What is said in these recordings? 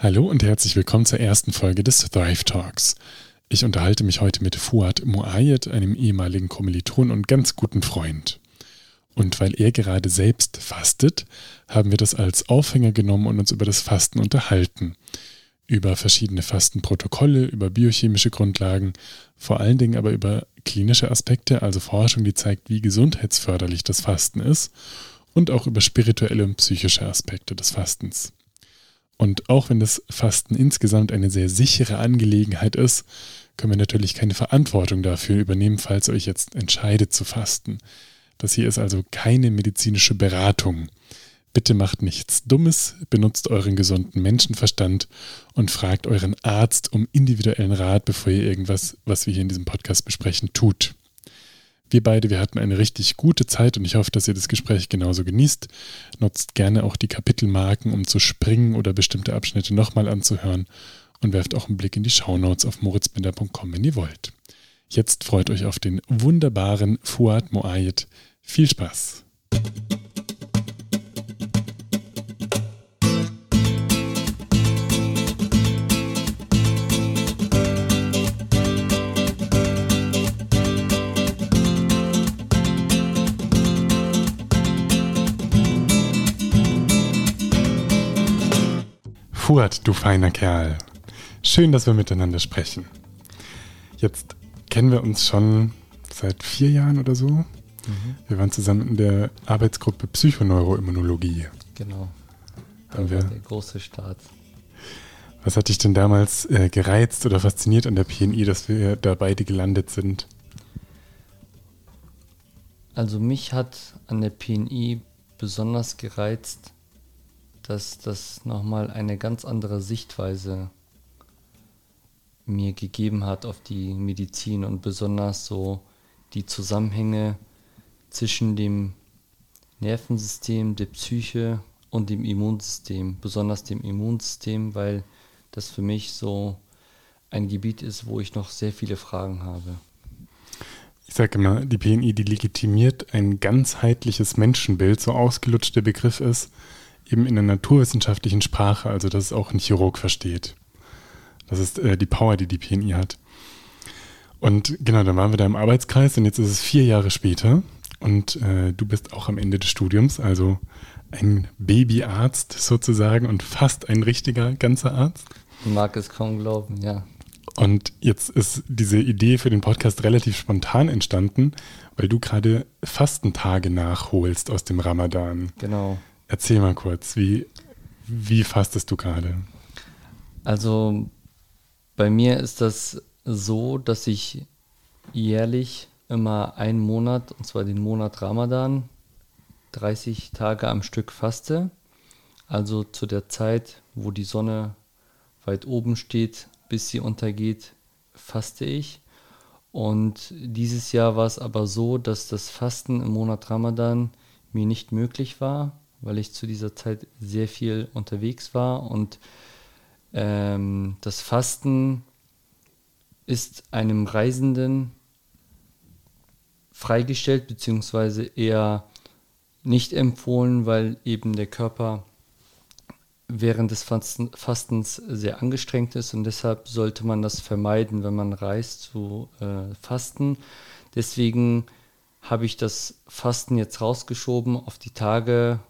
Hallo und herzlich willkommen zur ersten Folge des Thrive Talks. Ich unterhalte mich heute mit Fuad Muayed, einem ehemaligen Kommiliton und ganz guten Freund. Und weil er gerade selbst fastet, haben wir das als Aufhänger genommen und uns über das Fasten unterhalten. Über verschiedene Fastenprotokolle, über biochemische Grundlagen, vor allen Dingen aber über klinische Aspekte, also Forschung, die zeigt, wie gesundheitsförderlich das Fasten ist, und auch über spirituelle und psychische Aspekte des Fastens. Und auch wenn das Fasten insgesamt eine sehr sichere Angelegenheit ist, können wir natürlich keine Verantwortung dafür übernehmen, falls ihr euch jetzt entscheidet zu fasten. Das hier ist also keine medizinische Beratung. Bitte macht nichts Dummes, benutzt euren gesunden Menschenverstand und fragt euren Arzt um individuellen Rat, bevor ihr irgendwas, was wir hier in diesem Podcast besprechen, tut. Wir beide, wir hatten eine richtig gute Zeit und ich hoffe, dass ihr das Gespräch genauso genießt. Nutzt gerne auch die Kapitelmarken, um zu springen oder bestimmte Abschnitte nochmal anzuhören und werft auch einen Blick in die Shownotes auf moritzbinder.com, wenn ihr wollt. Jetzt freut euch auf den wunderbaren Fuad Moayed. Viel Spaß! Fuad, du feiner Kerl. Schön, dass wir miteinander sprechen. Jetzt kennen wir uns schon seit vier Jahren oder so. Mhm. Wir waren zusammen in der Arbeitsgruppe Psychoneuroimmunologie. Genau. Haben wir der große Start. Was hat dich denn damals äh, gereizt oder fasziniert an der PNI, dass wir da beide gelandet sind? Also mich hat an der PNI besonders gereizt, dass das nochmal eine ganz andere Sichtweise mir gegeben hat auf die Medizin und besonders so die Zusammenhänge zwischen dem Nervensystem, der Psyche und dem Immunsystem, besonders dem Immunsystem, weil das für mich so ein Gebiet ist, wo ich noch sehr viele Fragen habe. Ich sage immer, die PNI, die legitimiert ein ganzheitliches Menschenbild, so ausgelutscht der Begriff ist, eben in der naturwissenschaftlichen Sprache, also dass es auch ein Chirurg versteht. Das ist äh, die Power, die die PNI hat. Und genau, dann waren wir da im Arbeitskreis und jetzt ist es vier Jahre später und äh, du bist auch am Ende des Studiums, also ein Babyarzt sozusagen und fast ein richtiger ganzer Arzt. Ich mag es kaum glauben, ja. Und jetzt ist diese Idee für den Podcast relativ spontan entstanden, weil du gerade Fastentage nachholst aus dem Ramadan. Genau. Erzähl mal kurz, wie, wie fastest du gerade? Also bei mir ist das so, dass ich jährlich immer einen Monat, und zwar den Monat Ramadan, 30 Tage am Stück faste. Also zu der Zeit, wo die Sonne weit oben steht, bis sie untergeht, faste ich. Und dieses Jahr war es aber so, dass das Fasten im Monat Ramadan mir nicht möglich war, weil ich zu dieser Zeit sehr viel unterwegs war und ähm, das Fasten ist einem Reisenden freigestellt beziehungsweise eher nicht empfohlen, weil eben der Körper während des Fastens sehr angestrengt ist und deshalb sollte man das vermeiden, wenn man reist zu äh, fasten. Deswegen habe ich das Fasten jetzt rausgeschoben auf die Tage,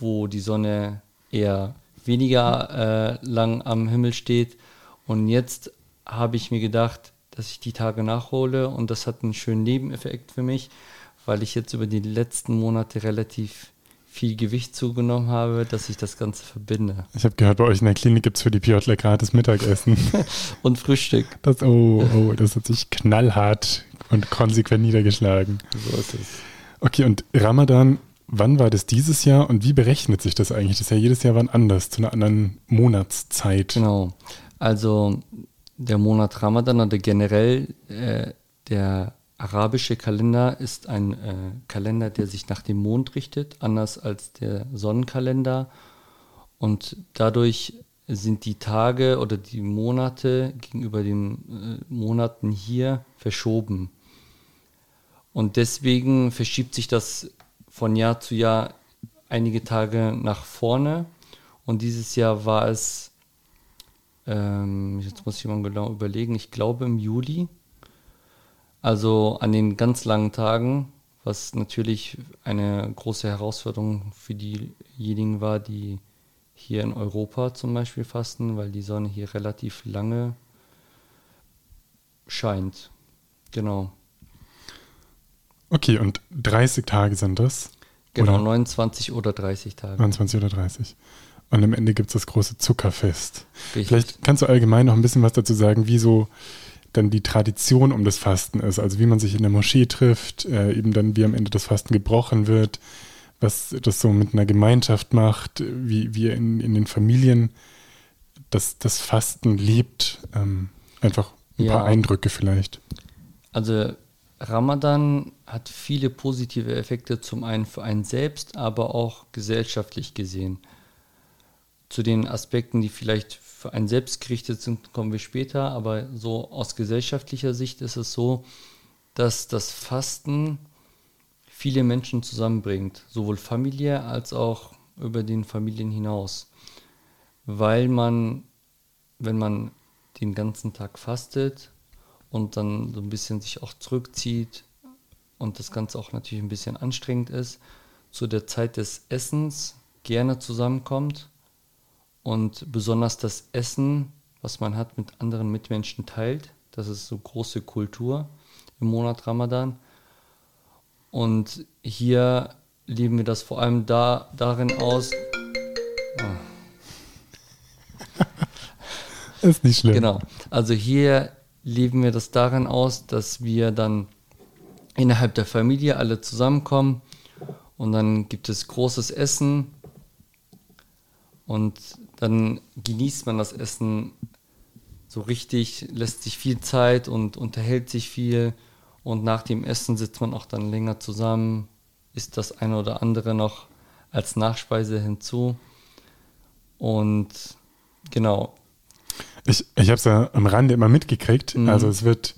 wo die Sonne eher weniger äh, lang am Himmel steht. Und jetzt habe ich mir gedacht, dass ich die Tage nachhole und das hat einen schönen Nebeneffekt für mich, weil ich jetzt über die letzten Monate relativ viel Gewicht zugenommen habe, dass ich das Ganze verbinde. Ich habe gehört, bei euch in der Klinik gibt es für die Piotler gratis Mittagessen. und Frühstück. Das, oh, oh, das hat sich knallhart und konsequent niedergeschlagen. So ist es. Okay, und Ramadan Wann war das dieses Jahr und wie berechnet sich das eigentlich? Das ist ja jedes Jahr wann anders, zu einer anderen Monatszeit. Genau. Also der Monat Ramadan oder generell äh, der arabische Kalender ist ein äh, Kalender, der sich nach dem Mond richtet, anders als der Sonnenkalender. Und dadurch sind die Tage oder die Monate gegenüber den äh, Monaten hier verschoben. Und deswegen verschiebt sich das von Jahr zu Jahr einige Tage nach vorne. Und dieses Jahr war es ähm, jetzt muss ich mal genau überlegen, ich glaube im Juli, also an den ganz langen Tagen, was natürlich eine große Herausforderung für diejenigen war, die hier in Europa zum Beispiel fasten, weil die Sonne hier relativ lange scheint. Genau. Okay, und 30 Tage sind das? Genau, oder? 29 oder 30 Tage. 29 oder 30. Und am Ende gibt es das große Zuckerfest. Richtig. Vielleicht kannst du allgemein noch ein bisschen was dazu sagen, wie so dann die Tradition um das Fasten ist. Also wie man sich in der Moschee trifft, äh, eben dann wie am Ende das Fasten gebrochen wird, was das so mit einer Gemeinschaft macht, wie, wie in, in den Familien das, das Fasten lebt. Ähm, einfach ein ja. paar Eindrücke vielleicht. Also Ramadan hat viele positive Effekte, zum einen für einen selbst, aber auch gesellschaftlich gesehen. Zu den Aspekten, die vielleicht für einen selbst gerichtet sind, kommen wir später, aber so aus gesellschaftlicher Sicht ist es so, dass das Fasten viele Menschen zusammenbringt, sowohl familiär als auch über den Familien hinaus, weil man, wenn man den ganzen Tag fastet und dann so ein bisschen sich auch zurückzieht und das Ganze auch natürlich ein bisschen anstrengend ist, zu der Zeit des Essens gerne zusammenkommt und besonders das Essen, was man hat, mit anderen Mitmenschen teilt. Das ist so große Kultur im Monat Ramadan. Und hier leben wir das vor allem da, darin aus. Oh. ist nicht schlimm. Genau. Also hier leben wir das darin aus, dass wir dann innerhalb der Familie alle zusammenkommen und dann gibt es großes Essen und dann genießt man das Essen so richtig, lässt sich viel Zeit und unterhält sich viel und nach dem Essen sitzt man auch dann länger zusammen, isst das eine oder andere noch als Nachspeise hinzu und genau. Ich, ich habe es ja am Rande immer mitgekriegt, mhm. also es wird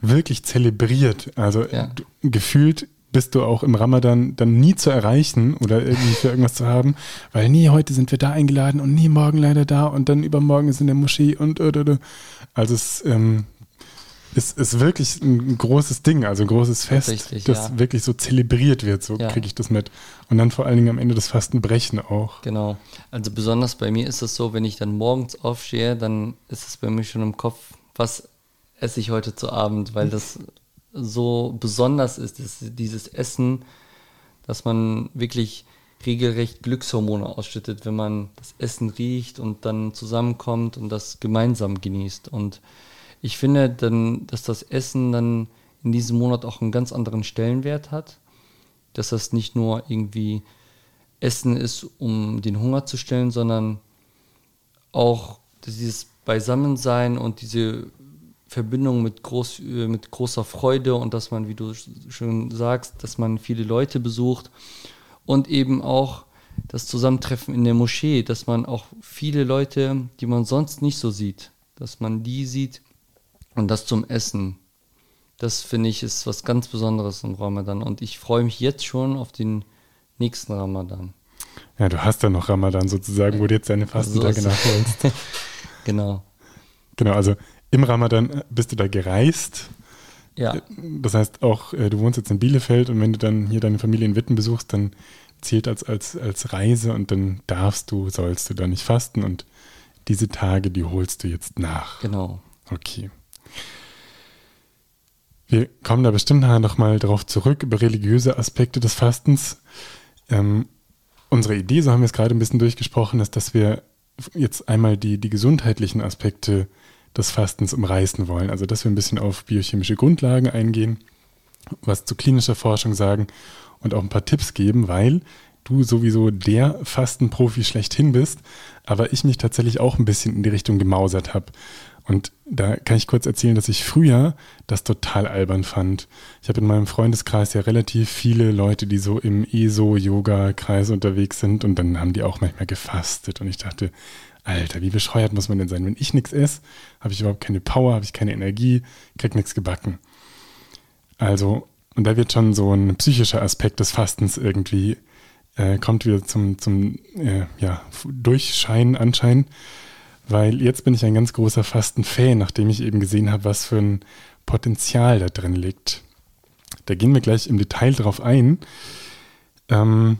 wirklich zelebriert, also ja. gefühlt bist du auch im Ramadan dann nie zu erreichen oder irgendwie für irgendwas zu haben, weil nie heute sind wir da eingeladen und nie morgen leider da und dann übermorgen ist in der Moschee und äh, äh. also es ähm, ist, ist wirklich ein großes Ding, also ein großes Fest, das ja. wirklich so zelebriert wird, so ja. kriege ich das mit. Und dann vor allen Dingen am Ende das Fastenbrechen auch. Genau. Also besonders bei mir ist es so, wenn ich dann morgens aufstehe, dann ist es bei mir schon im Kopf, was esse ich heute zu Abend, weil das so besonders ist, ist dieses Essen, dass man wirklich regelrecht Glückshormone ausschüttet, wenn man das Essen riecht und dann zusammenkommt und das gemeinsam genießt. Und ich finde dann, dass das Essen dann in diesem Monat auch einen ganz anderen Stellenwert hat, dass das nicht nur irgendwie Essen ist, um den Hunger zu stellen, sondern auch dieses Beisammensein und diese Verbindung mit, groß, äh, mit großer Freude und dass man, wie du schon sagst, dass man viele Leute besucht und eben auch das Zusammentreffen in der Moschee, dass man auch viele Leute, die man sonst nicht so sieht, dass man die sieht und das zum Essen. Das finde ich ist was ganz Besonderes im Ramadan und ich freue mich jetzt schon auf den nächsten Ramadan. Ja, du hast ja noch Ramadan sozusagen, wo du jetzt deine Fastentage so nachholst. genau. Genau, also im Ramadan äh, bist du da gereist. Ja. Das heißt auch, äh, du wohnst jetzt in Bielefeld und wenn du dann hier deine Familie in Witten besuchst, dann zählt als, als, als Reise und dann darfst du, sollst du da nicht fasten und diese Tage, die holst du jetzt nach. Genau. Okay. Wir kommen da bestimmt nachher nochmal drauf zurück, über religiöse Aspekte des Fastens. Ähm, unsere Idee, so haben wir es gerade ein bisschen durchgesprochen, ist, dass wir jetzt einmal die, die gesundheitlichen Aspekte des Fastens umreißen wollen. Also, dass wir ein bisschen auf biochemische Grundlagen eingehen, was zu klinischer Forschung sagen und auch ein paar Tipps geben, weil du sowieso der Fastenprofi schlechthin bist, aber ich mich tatsächlich auch ein bisschen in die Richtung gemausert habe. Und da kann ich kurz erzählen, dass ich früher das total albern fand. Ich habe in meinem Freundeskreis ja relativ viele Leute, die so im ESO-Yoga-Kreis unterwegs sind und dann haben die auch manchmal gefastet. Und ich dachte, Alter, wie bescheuert muss man denn sein? Wenn ich nichts esse, habe ich überhaupt keine Power, habe ich keine Energie, krieg nichts gebacken. Also, und da wird schon so ein psychischer Aspekt des Fastens irgendwie, äh, kommt wieder zum, zum äh, ja, Durchscheinen, Anschein, weil jetzt bin ich ein ganz großer Fasten-Fan, nachdem ich eben gesehen habe, was für ein Potenzial da drin liegt. Da gehen wir gleich im Detail drauf ein. Ähm,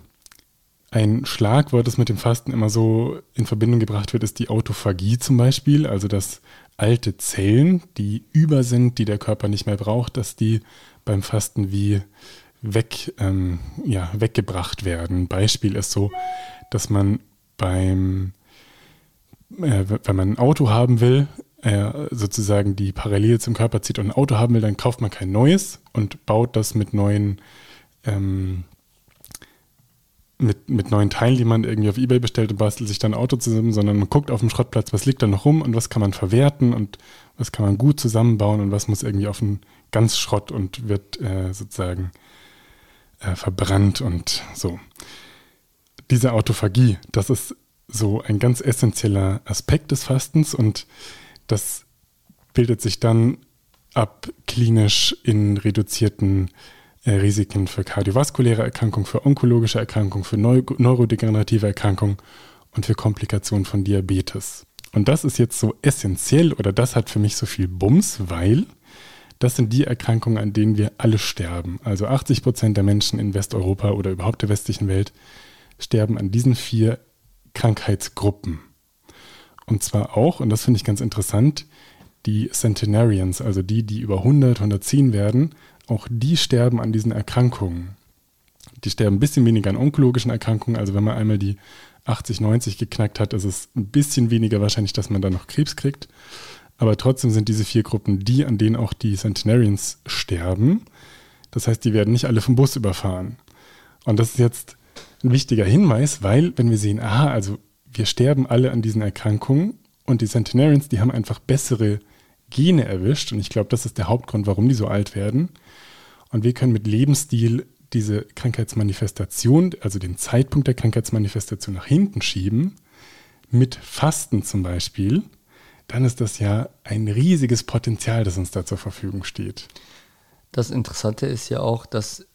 ein Schlagwort, das mit dem Fasten immer so in Verbindung gebracht wird, ist die Autophagie zum Beispiel, also dass alte Zellen, die über sind, die der Körper nicht mehr braucht, dass die beim Fasten wie weg, ähm, ja, weggebracht werden. Beispiel ist so, dass man beim, äh, wenn man ein Auto haben will, äh, sozusagen die Parallele zum Körper zieht und ein Auto haben will, dann kauft man kein neues und baut das mit neuen ähm, mit, mit neuen Teilen, die man irgendwie auf Ebay bestellt und bastelt sich dann ein Auto zusammen, sondern man guckt auf dem Schrottplatz, was liegt da noch rum und was kann man verwerten und was kann man gut zusammenbauen und was muss irgendwie auf den ganz Schrott und wird äh, sozusagen äh, verbrannt und so. Diese Autophagie, das ist so ein ganz essentieller Aspekt des Fastens und das bildet sich dann ab klinisch in reduzierten äh, Risiken für kardiovaskuläre Erkrankungen, für onkologische Erkrankungen, für neu neurodegenerative Erkrankungen und für Komplikationen von Diabetes. Und das ist jetzt so essentiell oder das hat für mich so viel Bums, weil das sind die Erkrankungen, an denen wir alle sterben. Also 80 Prozent der Menschen in Westeuropa oder überhaupt der westlichen Welt sterben an diesen vier Krankheitsgruppen. Und zwar auch, und das finde ich ganz interessant, die Centenarians, also die, die über 100, 110 werden, auch die sterben an diesen Erkrankungen. Die sterben ein bisschen weniger an onkologischen Erkrankungen. Also wenn man einmal die 80, 90 geknackt hat, ist es ein bisschen weniger wahrscheinlich, dass man dann noch Krebs kriegt. Aber trotzdem sind diese vier Gruppen die, an denen auch die Centenarians sterben. Das heißt, die werden nicht alle vom Bus überfahren. Und das ist jetzt ein wichtiger Hinweis, weil wenn wir sehen, aha, also wir sterben alle an diesen Erkrankungen und die Centenarians, die haben einfach bessere Gene erwischt. Und ich glaube, das ist der Hauptgrund, warum die so alt werden. Und wir können mit Lebensstil diese Krankheitsmanifestation, also den Zeitpunkt der Krankheitsmanifestation nach hinten schieben, mit Fasten zum Beispiel, dann ist das ja ein riesiges Potenzial, das uns da zur Verfügung steht. Das Interessante ist ja auch, dass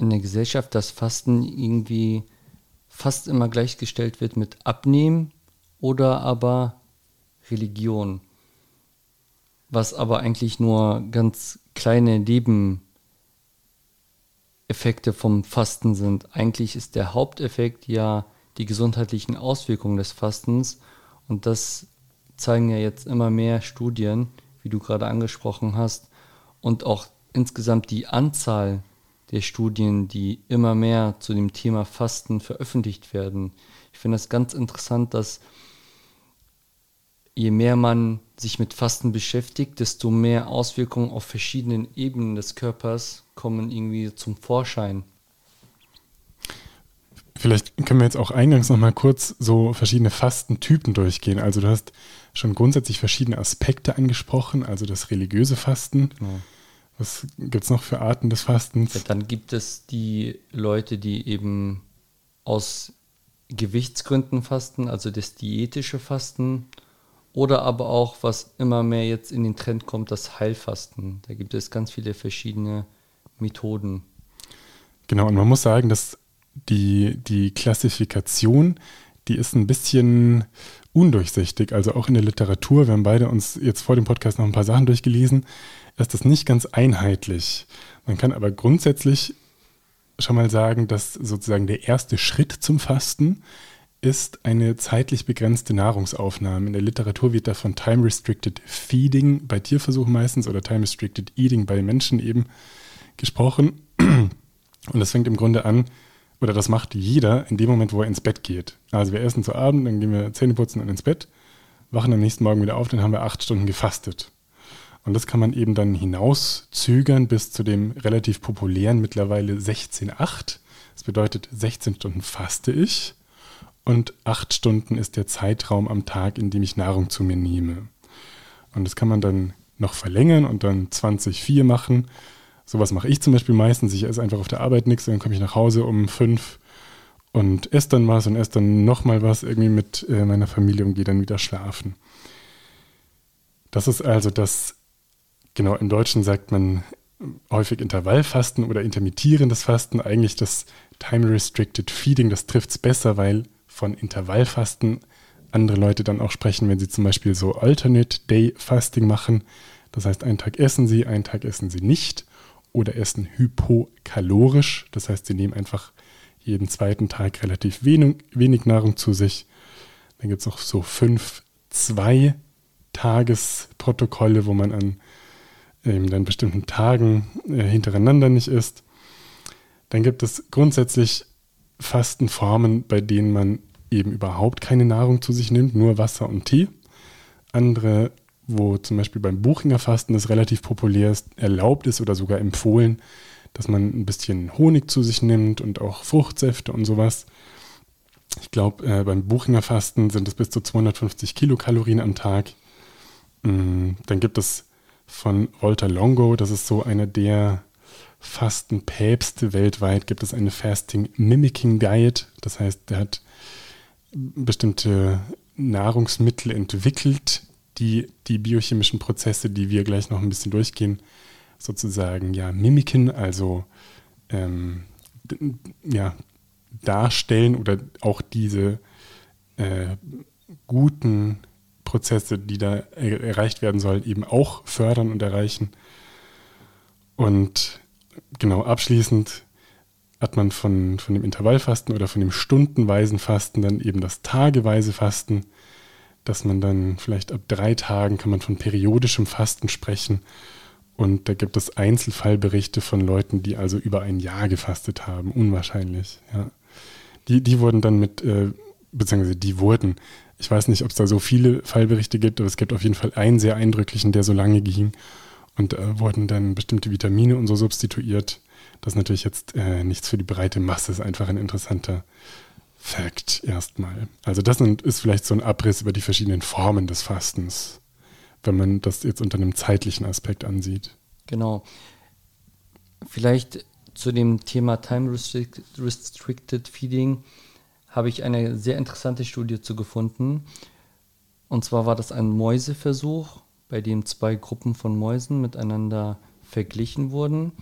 in der Gesellschaft das Fasten irgendwie fast immer gleichgestellt wird mit Abnehmen oder aber Religion. Was aber eigentlich nur ganz kleine Nebeneffekte vom Fasten sind. Eigentlich ist der Haupteffekt ja die gesundheitlichen Auswirkungen des Fastens und das zeigen ja jetzt immer mehr Studien, wie du gerade angesprochen hast, und auch insgesamt die Anzahl der Studien, die immer mehr zu dem Thema Fasten veröffentlicht werden. Ich finde es ganz interessant, dass je mehr man sich mit Fasten beschäftigt, desto mehr Auswirkungen auf verschiedenen Ebenen des Körpers kommen irgendwie zum Vorschein. Vielleicht können wir jetzt auch eingangs nochmal kurz so verschiedene Fastentypen durchgehen. Also du hast schon grundsätzlich verschiedene Aspekte angesprochen, also das religiöse Fasten. Genau. Was gibt es noch für Arten des Fastens? Ja, dann gibt es die Leute, die eben aus Gewichtsgründen fasten, also das diätische Fasten. Oder aber auch, was immer mehr jetzt in den Trend kommt, das Heilfasten. Da gibt es ganz viele verschiedene Methoden. Genau, und man muss sagen, dass die, die Klassifikation, die ist ein bisschen undurchsichtig. Also auch in der Literatur, wir haben beide uns jetzt vor dem Podcast noch ein paar Sachen durchgelesen, ist das nicht ganz einheitlich. Man kann aber grundsätzlich schon mal sagen, dass sozusagen der erste Schritt zum Fasten ist eine zeitlich begrenzte Nahrungsaufnahme. In der Literatur wird davon Time Restricted Feeding bei Tierversuchen meistens oder Time Restricted Eating bei Menschen eben gesprochen. Und das fängt im Grunde an, oder das macht jeder in dem Moment, wo er ins Bett geht. Also wir essen zu Abend, dann gehen wir Zähne putzen und ins Bett, wachen am nächsten Morgen wieder auf, dann haben wir acht Stunden gefastet. Und das kann man eben dann hinauszögern bis zu dem relativ populären mittlerweile 16,8. Das bedeutet, 16 Stunden faste ich und 8 Stunden ist der Zeitraum am Tag, in dem ich Nahrung zu mir nehme. Und das kann man dann noch verlängern und dann 20,4 machen Sowas mache ich zum Beispiel meistens. Ich esse einfach auf der Arbeit nichts, dann komme ich nach Hause um fünf und esse dann was und esse dann nochmal was irgendwie mit äh, meiner Familie und gehe dann wieder schlafen. Das ist also das, genau im Deutschen sagt man häufig Intervallfasten oder intermittierendes Fasten. Eigentlich das Time-Restricted Feeding, das trifft es besser, weil von Intervallfasten andere Leute dann auch sprechen, wenn sie zum Beispiel so Alternate Day Fasting machen. Das heißt, einen Tag essen sie, einen Tag essen sie nicht oder essen hypokalorisch. Das heißt, sie nehmen einfach jeden zweiten Tag relativ wenig, wenig Nahrung zu sich. Dann gibt es auch so fünf, zwei Tagesprotokolle, wo man an ähm, dann bestimmten Tagen äh, hintereinander nicht isst. Dann gibt es grundsätzlich Fastenformen, bei denen man eben überhaupt keine Nahrung zu sich nimmt, nur Wasser und Tee. Andere, wo zum Beispiel beim Buchinger Fasten das relativ populär ist, erlaubt ist oder sogar empfohlen, dass man ein bisschen Honig zu sich nimmt und auch Fruchtsäfte und sowas. Ich glaube, äh, beim Buchinger Fasten sind es bis zu 250 Kilokalorien am Tag. Mm, dann gibt es von Walter Longo, das ist so einer der Fastenpäpste weltweit, gibt es eine Fasting Mimicking Diet. Das heißt, der hat bestimmte Nahrungsmittel entwickelt, die die biochemischen Prozesse, die wir gleich noch ein bisschen durchgehen, sozusagen ja mimiken, also ähm, ja, darstellen oder auch diese äh, guten Prozesse, die da er erreicht werden sollen, eben auch fördern und erreichen. Und genau abschließend hat man von, von dem Intervallfasten oder von dem stundenweisen Fasten dann eben das tageweise Fasten, dass man dann vielleicht ab drei Tagen kann man von periodischem Fasten sprechen. Und da gibt es Einzelfallberichte von Leuten, die also über ein Jahr gefastet haben. Unwahrscheinlich, ja. Die, die wurden dann mit, äh, beziehungsweise die wurden, ich weiß nicht, ob es da so viele Fallberichte gibt, aber es gibt auf jeden Fall einen sehr eindrücklichen, der so lange ging. Und äh, wurden dann bestimmte Vitamine und so substituiert. Das ist natürlich jetzt äh, nichts für die breite Masse, ist einfach ein interessanter Fakt erstmal. Also das ist vielleicht so ein Abriss über die verschiedenen Formen des Fastens, wenn man das jetzt unter einem zeitlichen Aspekt ansieht. Genau. Vielleicht zu dem Thema Time Restricted Feeding habe ich eine sehr interessante Studie zu gefunden. Und zwar war das ein Mäuseversuch, bei dem zwei Gruppen von Mäusen miteinander verglichen wurden.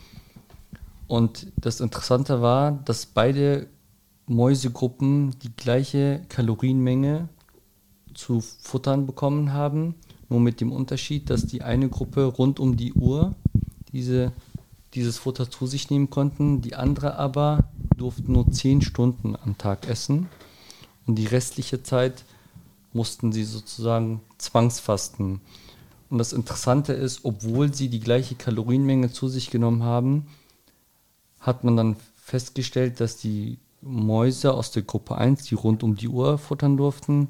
Und das Interessante war, dass beide Mäusegruppen die gleiche Kalorienmenge zu futtern bekommen haben, nur mit dem Unterschied, dass die eine Gruppe rund um die Uhr diese, dieses Futter zu sich nehmen konnten, die andere aber durften nur 10 Stunden am Tag essen und die restliche Zeit mussten sie sozusagen zwangsfasten. Und das Interessante ist, obwohl sie die gleiche Kalorienmenge zu sich genommen haben, hat man dann festgestellt, dass die Mäuse aus der Gruppe 1, die rund um die Uhr futtern durften,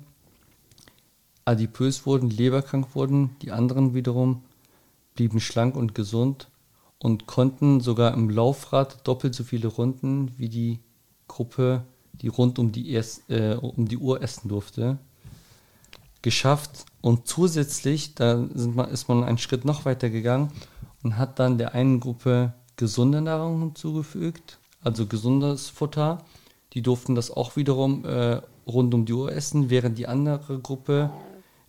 adipös wurden, leberkrank wurden. Die anderen wiederum blieben schlank und gesund und konnten sogar im Laufrad doppelt so viele Runden wie die Gruppe, die rund um die, Erst, äh, um die Uhr essen durfte, geschafft. Und zusätzlich, da man, ist man einen Schritt noch weiter gegangen und hat dann der einen Gruppe gesunde Nahrung hinzugefügt, also gesundes Futter. Die durften das auch wiederum äh, rund um die Uhr essen, während die andere Gruppe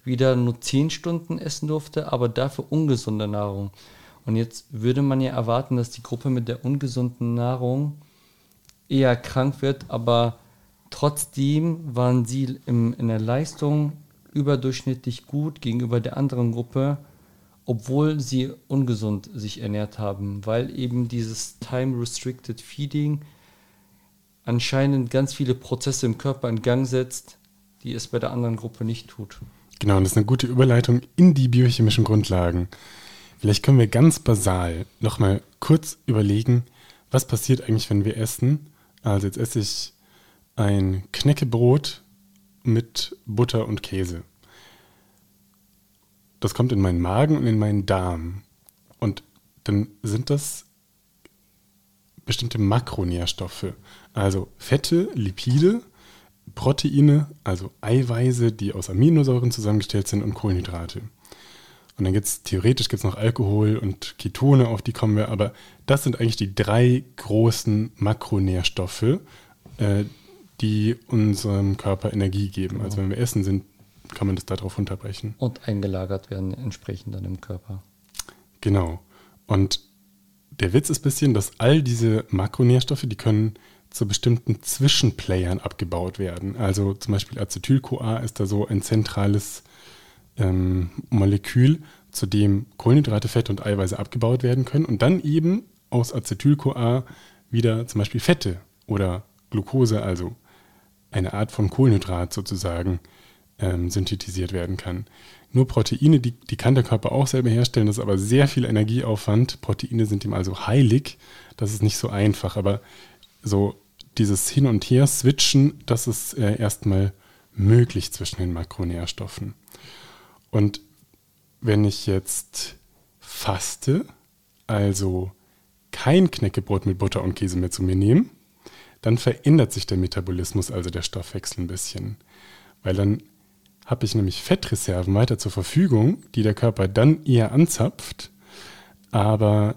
wieder nur 10 Stunden essen durfte, aber dafür ungesunde Nahrung. Und jetzt würde man ja erwarten, dass die Gruppe mit der ungesunden Nahrung eher krank wird, aber trotzdem waren sie im, in der Leistung überdurchschnittlich gut gegenüber der anderen Gruppe obwohl sie ungesund sich ernährt haben, weil eben dieses Time-Restricted Feeding anscheinend ganz viele Prozesse im Körper in Gang setzt, die es bei der anderen Gruppe nicht tut. Genau, und das ist eine gute Überleitung in die biochemischen Grundlagen. Vielleicht können wir ganz basal nochmal kurz überlegen, was passiert eigentlich, wenn wir essen. Also jetzt esse ich ein Knäckebrot mit Butter und Käse das kommt in meinen Magen und in meinen Darm. Und dann sind das bestimmte Makronährstoffe, also Fette, Lipide, Proteine, also Eiweiße, die aus Aminosäuren zusammengestellt sind und Kohlenhydrate. Und dann gibt es theoretisch gibt's noch Alkohol und Ketone, auf die kommen wir, aber das sind eigentlich die drei großen Makronährstoffe, äh, die unserem Körper Energie geben. Genau. Also wenn wir essen, sind kann man das darauf unterbrechen. Und eingelagert werden entsprechend dann im Körper. Genau. Und der Witz ist ein bisschen, dass all diese Makronährstoffe, die können zu bestimmten Zwischenplayern abgebaut werden. Also zum Beispiel Acetyl-CoA ist da so ein zentrales ähm, Molekül, zu dem Kohlenhydrate, Fette und Eiweiße abgebaut werden können und dann eben aus Acetyl-CoA wieder zum Beispiel Fette oder Glucose, also eine Art von Kohlenhydrat sozusagen, ähm, synthetisiert werden kann. Nur Proteine, die, die kann der Körper auch selber herstellen, das ist aber sehr viel Energieaufwand. Proteine sind ihm also heilig, das ist nicht so einfach, aber so dieses Hin- und Her-Switchen, das ist äh, erstmal möglich zwischen den Makronährstoffen. Und wenn ich jetzt faste, also kein Knäckebrot mit Butter und Käse mehr zu mir nehme, dann verändert sich der Metabolismus, also der Stoffwechsel ein bisschen. Weil dann habe ich nämlich Fettreserven weiter zur Verfügung, die der Körper dann eher anzapft, aber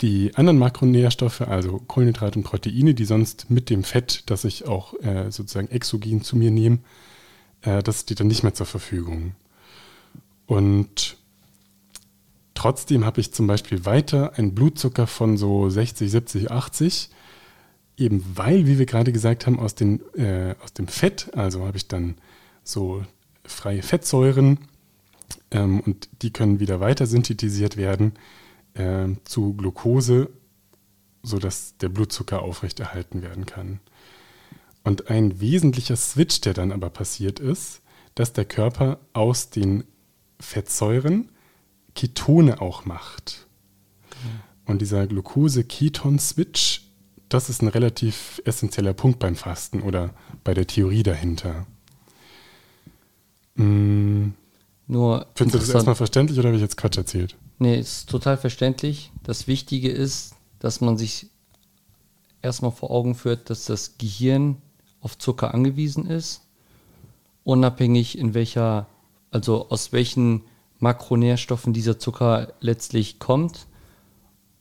die anderen Makronährstoffe, also Kohlenhydrate und Proteine, die sonst mit dem Fett, das ich auch äh, sozusagen exogen zu mir nehme, äh, das steht dann nicht mehr zur Verfügung. Und trotzdem habe ich zum Beispiel weiter einen Blutzucker von so 60, 70, 80, eben weil, wie wir gerade gesagt haben, aus, den, äh, aus dem Fett, also habe ich dann so freie Fettsäuren ähm, und die können wieder weiter synthetisiert werden äh, zu Glucose, sodass der Blutzucker aufrechterhalten werden kann. Und ein wesentlicher Switch, der dann aber passiert ist, dass der Körper aus den Fettsäuren Ketone auch macht. Und dieser Glucose-Keton-Switch, das ist ein relativ essentieller Punkt beim Fasten oder bei der Theorie dahinter. Hm. Nur Findest du das erstmal verständlich oder habe ich jetzt Quatsch erzählt? Nee, ist total verständlich. Das Wichtige ist, dass man sich erstmal vor Augen führt, dass das Gehirn auf Zucker angewiesen ist, unabhängig in welcher, also aus welchen Makronährstoffen dieser Zucker letztlich kommt.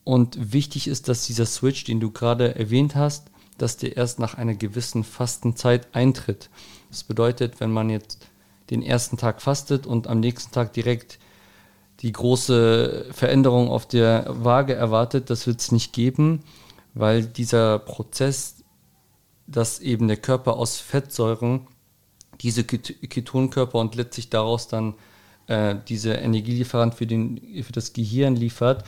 Und wichtig ist, dass dieser Switch, den du gerade erwähnt hast, dass der erst nach einer gewissen Fastenzeit eintritt. Das bedeutet, wenn man jetzt den ersten Tag fastet und am nächsten Tag direkt die große Veränderung auf der Waage erwartet, das wird es nicht geben, weil dieser Prozess, dass eben der Körper aus Fettsäuren diese Ketonkörper und letztlich daraus dann äh, diese Energielieferant für, den, für das Gehirn liefert,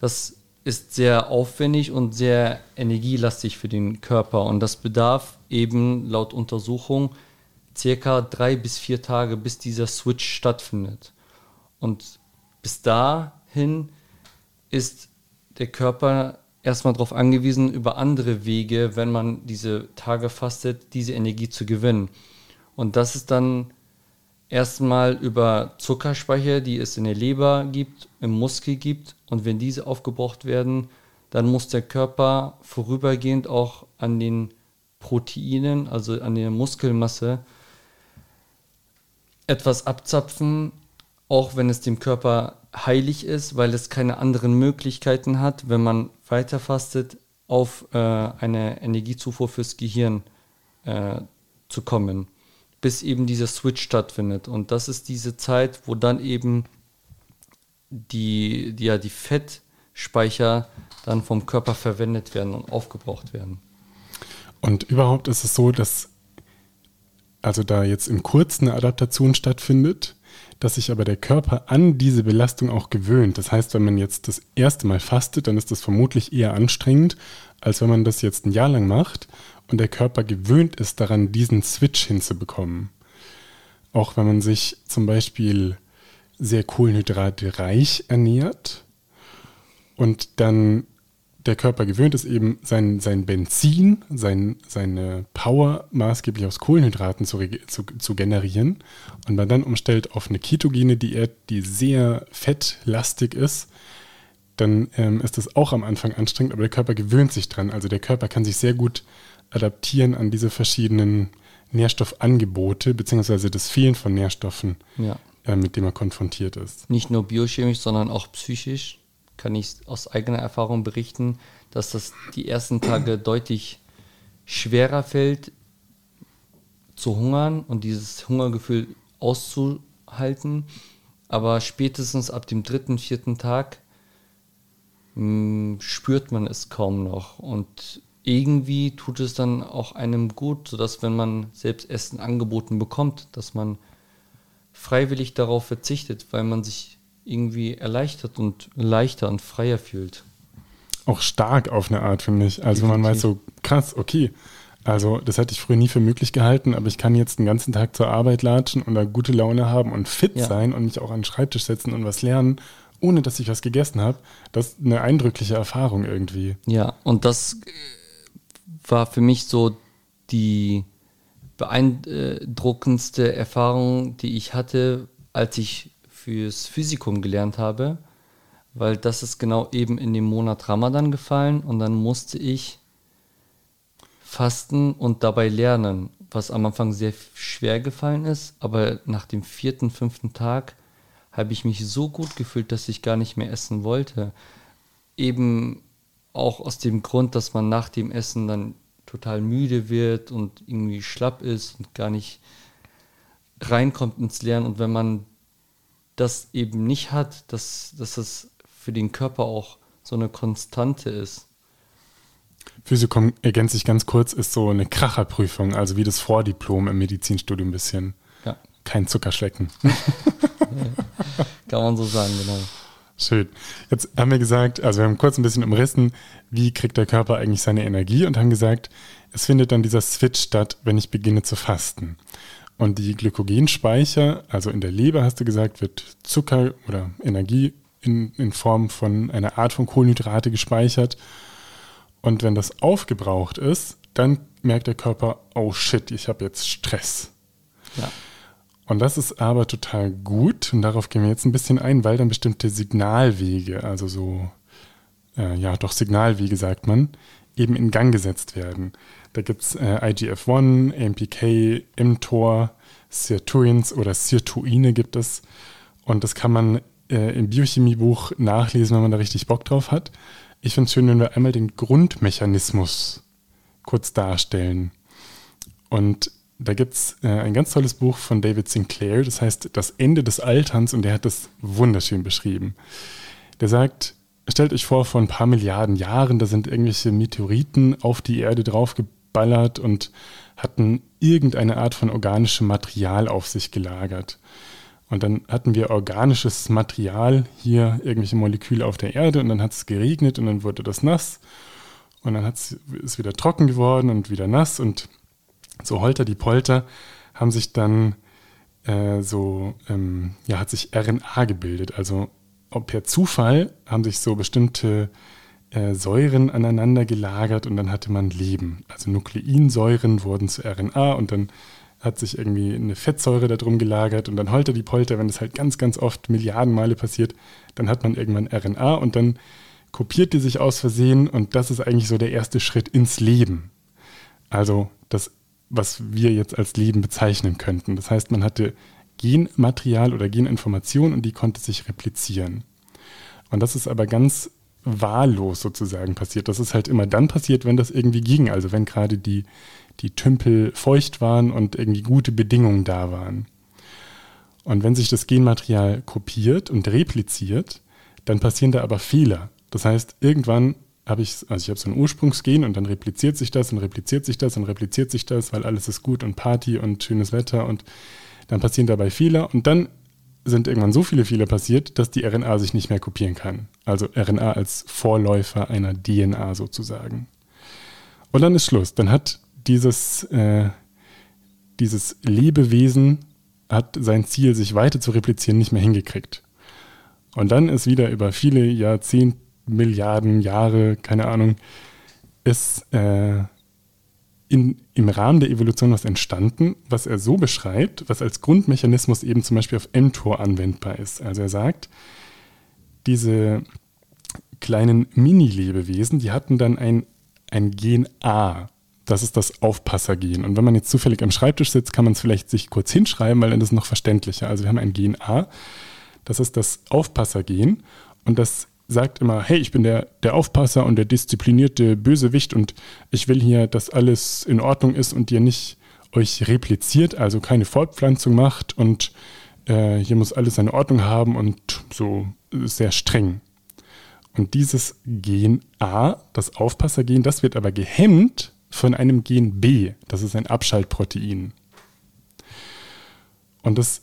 das ist sehr aufwendig und sehr energielastig für den Körper und das bedarf eben laut Untersuchung circa drei bis vier Tage, bis dieser Switch stattfindet. Und bis dahin ist der Körper erstmal darauf angewiesen, über andere Wege, wenn man diese Tage fastet, diese Energie zu gewinnen. Und das ist dann erstmal über Zuckerspeicher, die es in der Leber gibt, im Muskel gibt. Und wenn diese aufgebraucht werden, dann muss der Körper vorübergehend auch an den Proteinen, also an der Muskelmasse, etwas abzapfen, auch wenn es dem Körper heilig ist, weil es keine anderen Möglichkeiten hat, wenn man weiter fastet, auf äh, eine Energiezufuhr fürs Gehirn äh, zu kommen bis eben dieser Switch stattfindet. Und das ist diese Zeit, wo dann eben die, die, ja, die Fettspeicher dann vom Körper verwendet werden und aufgebraucht werden. Und überhaupt ist es so, dass also da jetzt im Kurzen eine Adaptation stattfindet, dass sich aber der Körper an diese Belastung auch gewöhnt. Das heißt, wenn man jetzt das erste Mal fastet, dann ist das vermutlich eher anstrengend, als wenn man das jetzt ein Jahr lang macht und der Körper gewöhnt ist daran, diesen Switch hinzubekommen. Auch wenn man sich zum Beispiel sehr kohlenhydratreich ernährt und dann der Körper gewöhnt ist, eben sein, sein Benzin, sein, seine Power maßgeblich aus Kohlenhydraten zu, zu, zu generieren und man dann umstellt auf eine ketogene Diät, die sehr fettlastig ist, dann ähm, ist das auch am Anfang anstrengend, aber der Körper gewöhnt sich dran. Also der Körper kann sich sehr gut adaptieren an diese verschiedenen Nährstoffangebote, beziehungsweise das Fehlen von Nährstoffen, ja. äh, mit dem er konfrontiert ist. Nicht nur biochemisch, sondern auch psychisch kann ich aus eigener Erfahrung berichten, dass das die ersten Tage deutlich schwerer fällt, zu hungern und dieses Hungergefühl auszuhalten. Aber spätestens ab dem dritten, vierten Tag mh, hm, spürt man es kaum noch. Und irgendwie tut es dann auch einem gut, sodass wenn man selbst Essen angeboten bekommt, dass man freiwillig darauf verzichtet, weil man sich irgendwie erleichtert und leichter und freier fühlt. Auch stark auf eine Art, finde ich. Also Definitiv. man weiß so, krass, okay. Also das hätte ich früher nie für möglich gehalten, aber ich kann jetzt den ganzen Tag zur Arbeit latschen und da gute Laune haben und fit ja. sein und mich auch an den Schreibtisch setzen und was lernen, ohne dass ich was gegessen habe. Das ist eine eindrückliche Erfahrung irgendwie. Ja, und das war für mich so die beeindruckendste Erfahrung, die ich hatte, als ich fürs Physikum gelernt habe, weil das ist genau eben in dem Monat Ramadan gefallen und dann musste ich fasten und dabei lernen, was am Anfang sehr schwer gefallen ist, aber nach dem vierten, fünften Tag habe ich mich so gut gefühlt, dass ich gar nicht mehr essen wollte. Eben auch aus dem Grund, dass man nach dem Essen dann total müde wird und irgendwie schlapp ist und gar nicht reinkommt ins Lernen. Und wenn man das eben nicht hat, dass, dass das für den Körper auch so eine Konstante ist. Physikum, ergänze ich ganz kurz, ist so eine Kracherprüfung, also wie das Vordiplom im Medizinstudium ein bisschen. Ja. Kein Zuckerschlecken. Kann man so sagen, genau. Schön. Jetzt haben wir gesagt, also wir haben kurz ein bisschen umrissen, wie kriegt der Körper eigentlich seine Energie und haben gesagt, es findet dann dieser Switch statt, wenn ich beginne zu fasten. Und die Glykogenspeicher, also in der Leber hast du gesagt, wird Zucker oder Energie in, in Form von einer Art von Kohlenhydrate gespeichert. Und wenn das aufgebraucht ist, dann merkt der Körper, oh shit, ich habe jetzt Stress. Ja. Und das ist aber total gut, und darauf gehen wir jetzt ein bisschen ein, weil dann bestimmte Signalwege, also so, äh, ja, doch Signalwege sagt man, eben in Gang gesetzt werden. Da gibt es äh, IGF-1, AMPK, mTOR, Sirtuins oder Sirtuine gibt es. Und das kann man äh, im Biochemiebuch nachlesen, wenn man da richtig Bock drauf hat. Ich finde es schön, wenn wir einmal den Grundmechanismus kurz darstellen. Und da gibt es äh, ein ganz tolles Buch von David Sinclair, das heißt Das Ende des Alterns und der hat das wunderschön beschrieben. Der sagt, stellt euch vor, vor ein paar Milliarden Jahren, da sind irgendwelche Meteoriten auf die Erde draufgeballert und hatten irgendeine Art von organischem Material auf sich gelagert. Und dann hatten wir organisches Material hier, irgendwelche Moleküle auf der Erde und dann hat es geregnet und dann wurde das nass und dann ist es wieder trocken geworden und wieder nass und so Holter die Polter haben sich dann äh, so, ähm, ja, hat sich RNA gebildet. Also per Zufall haben sich so bestimmte äh, Säuren aneinander gelagert und dann hatte man Leben. Also Nukleinsäuren wurden zu RNA und dann hat sich irgendwie eine Fettsäure da drum gelagert und dann Holter die Polter, wenn das halt ganz, ganz oft Milliarden Male passiert, dann hat man irgendwann RNA und dann kopiert die sich aus Versehen und das ist eigentlich so der erste Schritt ins Leben. Also das was wir jetzt als Leben bezeichnen könnten. Das heißt, man hatte Genmaterial oder Geninformation und die konnte sich replizieren. Und das ist aber ganz wahllos sozusagen passiert. Das ist halt immer dann passiert, wenn das irgendwie ging. Also wenn gerade die, die Tümpel feucht waren und irgendwie gute Bedingungen da waren. Und wenn sich das Genmaterial kopiert und repliziert, dann passieren da aber Fehler. Das heißt, irgendwann habe ich, also ich habe so ein Ursprungsgen und dann repliziert sich das und repliziert sich das und repliziert sich das, weil alles ist gut und Party und schönes Wetter und dann passieren dabei Fehler und dann sind irgendwann so viele Fehler passiert, dass die RNA sich nicht mehr kopieren kann. Also RNA als Vorläufer einer DNA sozusagen. Und dann ist Schluss. Dann hat dieses, äh, dieses Lebewesen hat sein Ziel, sich weiter zu replizieren, nicht mehr hingekriegt. Und dann ist wieder über viele Jahrzehnte Milliarden Jahre, keine Ahnung, ist äh, in, im Rahmen der Evolution was entstanden, was er so beschreibt, was als Grundmechanismus eben zum Beispiel auf mTOR anwendbar ist. Also er sagt, diese kleinen Mini-Lebewesen, die hatten dann ein, ein Gen A. Das ist das Aufpassergen. Und wenn man jetzt zufällig am Schreibtisch sitzt, kann man es vielleicht sich kurz hinschreiben, weil dann ist es noch verständlicher. Also wir haben ein Gen A. Das ist das Aufpassergen. Und das sagt immer, hey, ich bin der, der Aufpasser und der disziplinierte Bösewicht und ich will hier, dass alles in Ordnung ist und ihr nicht euch repliziert, also keine Fortpflanzung macht und äh, hier muss alles seine Ordnung haben und so sehr streng. Und dieses Gen A, das Aufpassergen, das wird aber gehemmt von einem Gen B. Das ist ein Abschaltprotein. Und das,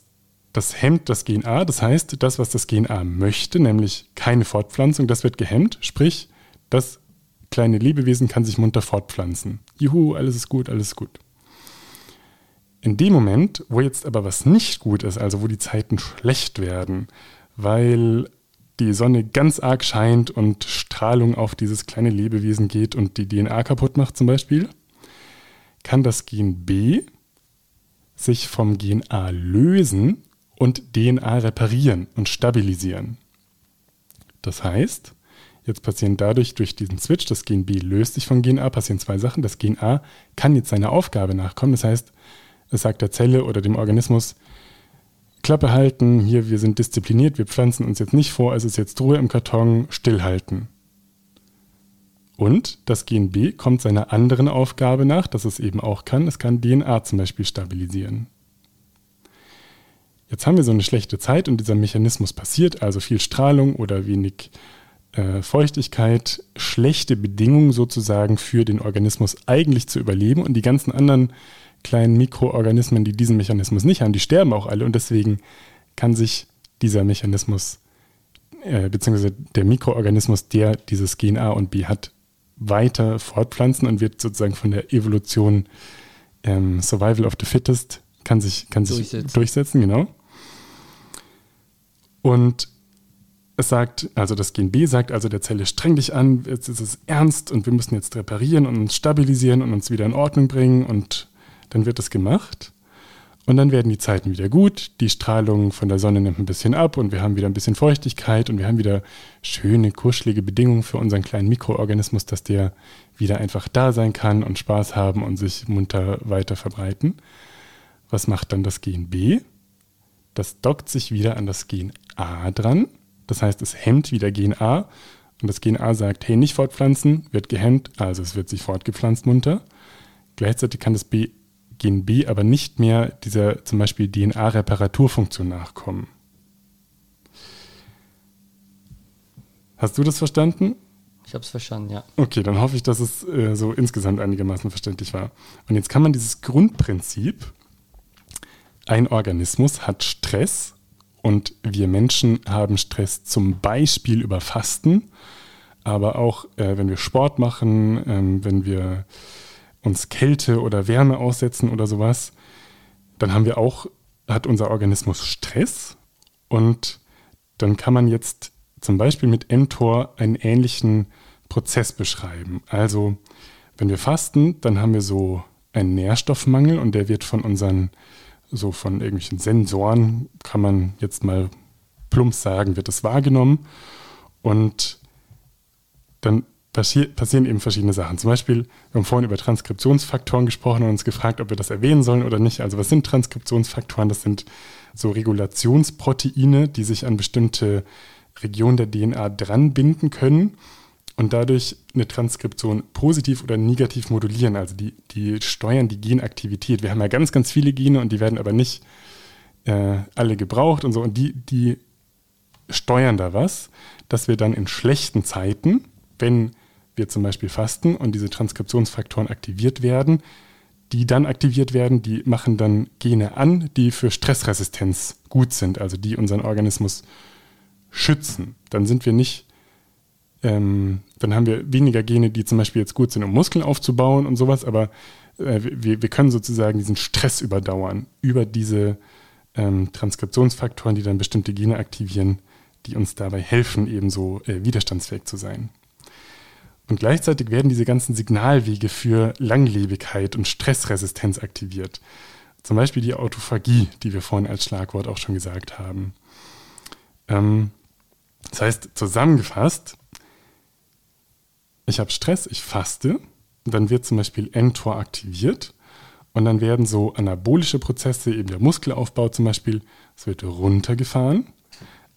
das hemmt das Gen A. Das heißt, das, was das Gen A möchte, nämlich keine Fortpflanzung, das wird gehemmt. Sprich, das kleine Lebewesen kann sich munter fortpflanzen. Juhu, alles ist gut, alles ist gut. In dem Moment, wo jetzt aber was nicht gut ist, also wo die Zeiten schlecht werden, weil die Sonne ganz arg scheint und Strahlung auf dieses kleine Lebewesen geht und die DNA kaputt macht zum Beispiel, kann das Gen B sich vom Gen A lösen und DNA reparieren und stabilisieren. Das heißt, jetzt passieren dadurch durch diesen Switch, das Gen B löst sich vom Gen A, passieren zwei Sachen. Das Gen A kann jetzt seiner Aufgabe nachkommen. Das heißt, es sagt der Zelle oder dem Organismus, Klappe halten, hier, wir sind diszipliniert, wir pflanzen uns jetzt nicht vor, es ist jetzt Ruhe im Karton, stillhalten. Und das Gen B kommt seiner anderen Aufgabe nach, dass es eben auch kann, es kann DNA zum Beispiel stabilisieren. Jetzt haben wir so eine schlechte Zeit und dieser Mechanismus passiert, also viel Strahlung oder wenig äh, Feuchtigkeit, schlechte Bedingungen sozusagen für den Organismus eigentlich zu überleben. Und die ganzen anderen kleinen Mikroorganismen, die diesen Mechanismus nicht haben, die sterben auch alle. Und deswegen kann sich dieser Mechanismus äh, beziehungsweise der Mikroorganismus, der dieses Gen A und B hat, weiter fortpflanzen und wird sozusagen von der Evolution ähm, Survival of the Fittest kann sich, kann sich durchsetzen. durchsetzen, genau. Und es sagt, also das Gen B sagt also der Zelle, streng dich an, jetzt ist es ernst und wir müssen jetzt reparieren und uns stabilisieren und uns wieder in Ordnung bringen und dann wird es gemacht und dann werden die Zeiten wieder gut, die Strahlung von der Sonne nimmt ein bisschen ab und wir haben wieder ein bisschen Feuchtigkeit und wir haben wieder schöne, kuschelige Bedingungen für unseren kleinen Mikroorganismus, dass der wieder einfach da sein kann und Spaß haben und sich munter weiter verbreiten. Was macht dann das Gen B? Das dockt sich wieder an das Gen A dran. Das heißt, es hemmt wieder Gen A und das Gen A sagt, hey, nicht fortpflanzen, wird gehemmt, also es wird sich fortgepflanzt munter. Gleichzeitig kann das B Gen B aber nicht mehr dieser zum Beispiel DNA-Reparaturfunktion nachkommen. Hast du das verstanden? Ich habe es verstanden, ja. Okay, dann hoffe ich, dass es äh, so insgesamt einigermaßen verständlich war. Und jetzt kann man dieses Grundprinzip, ein Organismus hat Stress und wir Menschen haben Stress zum Beispiel über Fasten, aber auch äh, wenn wir Sport machen, äh, wenn wir uns Kälte oder Wärme aussetzen oder sowas, dann haben wir auch, hat unser Organismus Stress und dann kann man jetzt zum Beispiel mit mTOR einen ähnlichen Prozess beschreiben. Also wenn wir fasten, dann haben wir so einen Nährstoffmangel und der wird von unseren, so von irgendwelchen Sensoren, kann man jetzt mal plump sagen, wird es wahrgenommen und dann passieren eben verschiedene Sachen. Zum Beispiel, wir haben vorhin über Transkriptionsfaktoren gesprochen und uns gefragt, ob wir das erwähnen sollen oder nicht. Also was sind Transkriptionsfaktoren? Das sind so Regulationsproteine, die sich an bestimmte Regionen der DNA dran binden können und dadurch eine Transkription positiv oder negativ modulieren. Also die, die steuern die Genaktivität. Wir haben ja ganz, ganz viele Gene und die werden aber nicht äh, alle gebraucht und so. Und die, die steuern da was, dass wir dann in schlechten Zeiten, wenn wir zum Beispiel fasten und diese Transkriptionsfaktoren aktiviert werden, die dann aktiviert werden, die machen dann Gene an, die für Stressresistenz gut sind, also die unseren Organismus schützen. Dann sind wir nicht, ähm, dann haben wir weniger Gene, die zum Beispiel jetzt gut sind, um Muskeln aufzubauen und sowas, aber äh, wir, wir können sozusagen diesen Stress überdauern über diese ähm, Transkriptionsfaktoren, die dann bestimmte Gene aktivieren, die uns dabei helfen, ebenso äh, widerstandsfähig zu sein. Und gleichzeitig werden diese ganzen Signalwege für Langlebigkeit und Stressresistenz aktiviert. Zum Beispiel die Autophagie, die wir vorhin als Schlagwort auch schon gesagt haben. Ähm, das heißt, zusammengefasst, ich habe Stress, ich faste, dann wird zum Beispiel mTOR aktiviert. Und dann werden so anabolische Prozesse, eben der Muskelaufbau zum Beispiel, es wird runtergefahren,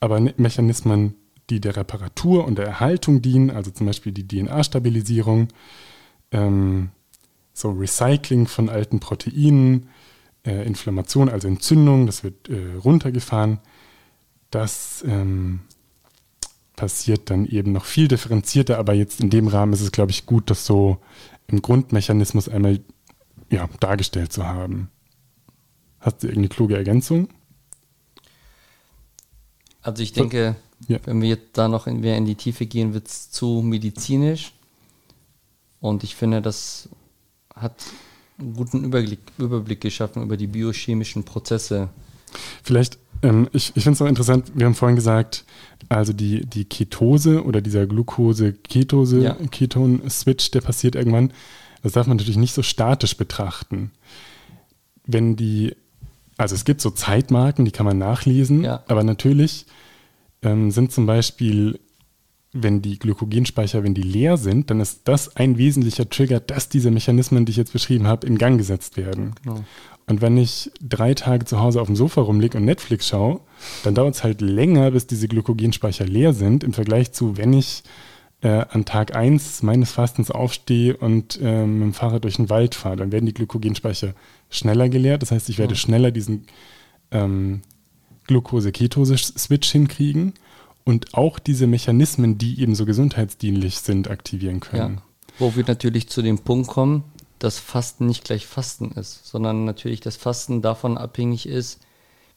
aber Mechanismen die der Reparatur und der Erhaltung dienen, also zum Beispiel die DNA-Stabilisierung, ähm, so Recycling von alten Proteinen, äh, Inflammation, also Entzündung, das wird äh, runtergefahren. Das ähm, passiert dann eben noch viel differenzierter, aber jetzt in dem Rahmen ist es, glaube ich, gut, das so im Grundmechanismus einmal ja, dargestellt zu haben. Hast du irgendeine kluge Ergänzung? Also ich denke, ja. wenn wir jetzt da noch in, mehr in die Tiefe gehen, wird es zu medizinisch. Und ich finde, das hat einen guten Überblick, Überblick geschaffen über die biochemischen Prozesse. Vielleicht, ich, ich finde es auch interessant, wir haben vorhin gesagt, also die, die Ketose oder dieser Glucose-Ketose-Keton-Switch, der passiert irgendwann, das darf man natürlich nicht so statisch betrachten. Wenn die, also es gibt so Zeitmarken, die kann man nachlesen, ja. aber natürlich ähm, sind zum Beispiel, wenn die Glykogenspeicher, wenn die leer sind, dann ist das ein wesentlicher Trigger, dass diese Mechanismen, die ich jetzt beschrieben habe, in Gang gesetzt werden. Genau. Und wenn ich drei Tage zu Hause auf dem Sofa rumliege und Netflix schaue, dann dauert es halt länger, bis diese Glykogenspeicher leer sind, im Vergleich zu, wenn ich äh, an Tag 1 meines Fastens aufstehe und äh, mit dem Fahrrad durch den Wald fahre. Dann werden die Glykogenspeicher schneller geleert. Das heißt, ich werde schneller diesen ähm, Glucose-Ketose-Switch hinkriegen und auch diese Mechanismen, die eben so gesundheitsdienlich sind, aktivieren können. Ja. Wo wir natürlich zu dem Punkt kommen, dass Fasten nicht gleich Fasten ist, sondern natürlich das Fasten davon abhängig ist,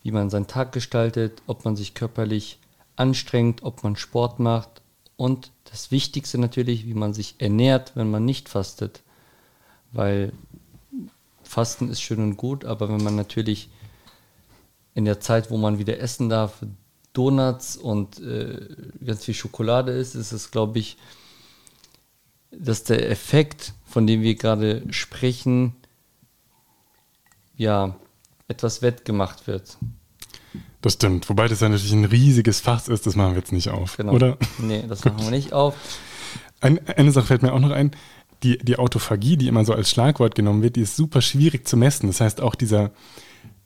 wie man seinen Tag gestaltet, ob man sich körperlich anstrengt, ob man Sport macht und das Wichtigste natürlich, wie man sich ernährt, wenn man nicht fastet. Weil Fasten ist schön und gut, aber wenn man natürlich in der Zeit, wo man wieder essen darf, Donuts und äh, ganz viel Schokolade isst, ist es, glaube ich, dass der Effekt, von dem wir gerade sprechen, ja, etwas wettgemacht wird. Das stimmt, wobei das ja natürlich ein riesiges Fass ist, das machen wir jetzt nicht auf, genau. oder? Nee, das machen wir nicht auf. Ein, eine Sache fällt mir auch noch ein, die, die Autophagie, die immer so als Schlagwort genommen wird, die ist super schwierig zu messen. Das heißt, auch dieser,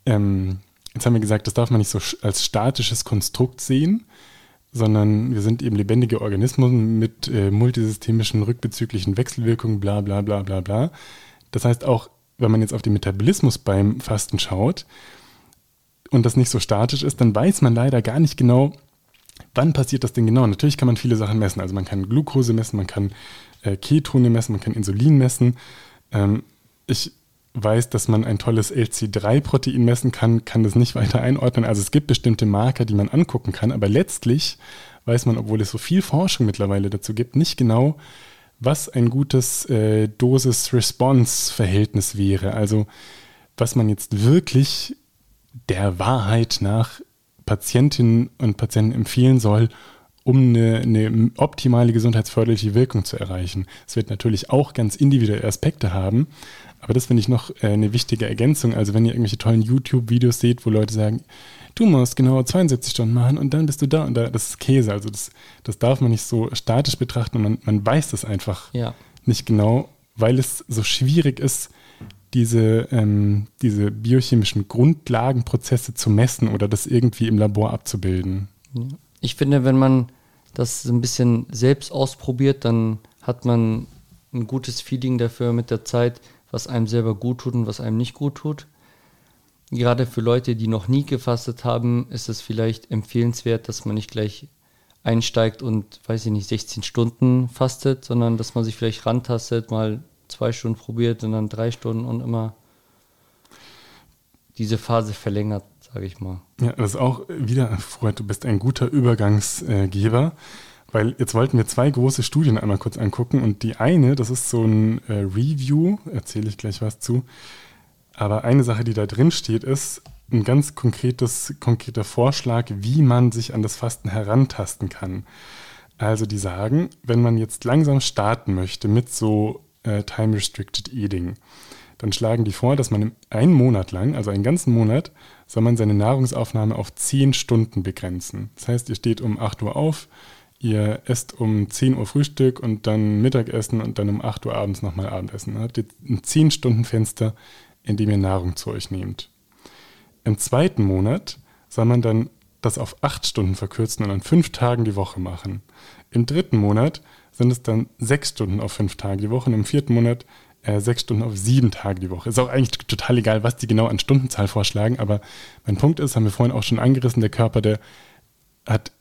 ähm, Jetzt haben wir gesagt, das darf man nicht so als statisches Konstrukt sehen, sondern wir sind eben lebendige Organismen mit äh, multisystemischen rückbezüglichen Wechselwirkungen, bla bla bla bla bla. Das heißt auch, wenn man jetzt auf den Metabolismus beim Fasten schaut und das nicht so statisch ist, dann weiß man leider gar nicht genau, wann passiert das denn genau. Natürlich kann man viele Sachen messen. Also man kann Glucose messen, man kann äh, Ketone messen, man kann Insulin messen. Ähm, ich weiß, dass man ein tolles LC3-Protein messen kann, kann das nicht weiter einordnen. Also es gibt bestimmte Marker, die man angucken kann, aber letztlich weiß man, obwohl es so viel Forschung mittlerweile dazu gibt, nicht genau, was ein gutes äh, Dosis-Response-Verhältnis wäre. Also was man jetzt wirklich der Wahrheit nach Patientinnen und Patienten empfehlen soll, um eine, eine, optimale gesundheitsförderliche Wirkung zu erreichen. Es wird natürlich auch ganz individuelle Aspekte haben, aber das finde ich noch äh, eine wichtige Ergänzung. Also wenn ihr irgendwelche tollen YouTube-Videos seht, wo Leute sagen, du musst genau 72 Stunden machen und dann bist du da und da, das ist Käse. Also das, das darf man nicht so statisch betrachten und man, man weiß das einfach ja. nicht genau, weil es so schwierig ist, diese, ähm, diese biochemischen Grundlagenprozesse zu messen oder das irgendwie im Labor abzubilden. Ich finde, wenn man das ein bisschen selbst ausprobiert, dann hat man ein gutes Feeling dafür mit der Zeit, was einem selber gut tut und was einem nicht gut tut. Gerade für Leute, die noch nie gefastet haben, ist es vielleicht empfehlenswert, dass man nicht gleich einsteigt und, weiß ich nicht, 16 Stunden fastet, sondern dass man sich vielleicht rantastet, mal zwei Stunden probiert und dann drei Stunden und immer diese Phase verlängert, sage ich mal. Ja, das ist auch wieder, Freund, du bist ein guter Übergangsgeber. Weil jetzt wollten wir zwei große Studien einmal kurz angucken und die eine, das ist so ein äh, Review, erzähle ich gleich was zu. Aber eine Sache, die da drin steht, ist ein ganz konkretes, konkreter Vorschlag, wie man sich an das Fasten herantasten kann. Also die sagen, wenn man jetzt langsam starten möchte mit so äh, Time-Restricted Eating, dann schlagen die vor, dass man einen Monat lang, also einen ganzen Monat, soll man seine Nahrungsaufnahme auf 10 Stunden begrenzen. Das heißt, ihr steht um 8 Uhr auf, ihr esst um 10 Uhr Frühstück und dann Mittagessen und dann um 8 Uhr abends nochmal Abendessen. Dann habt ihr ein 10-Stunden-Fenster, in dem ihr Nahrung zu euch nehmt. Im zweiten Monat soll man dann das auf 8 Stunden verkürzen und an 5 Tagen die Woche machen. Im dritten Monat sind es dann 6 Stunden auf 5 Tage die Woche und im vierten Monat äh, 6 Stunden auf 7 Tage die Woche. Ist auch eigentlich total egal, was die genau an Stundenzahl vorschlagen, aber mein Punkt ist, haben wir vorhin auch schon angerissen, der Körper, der hat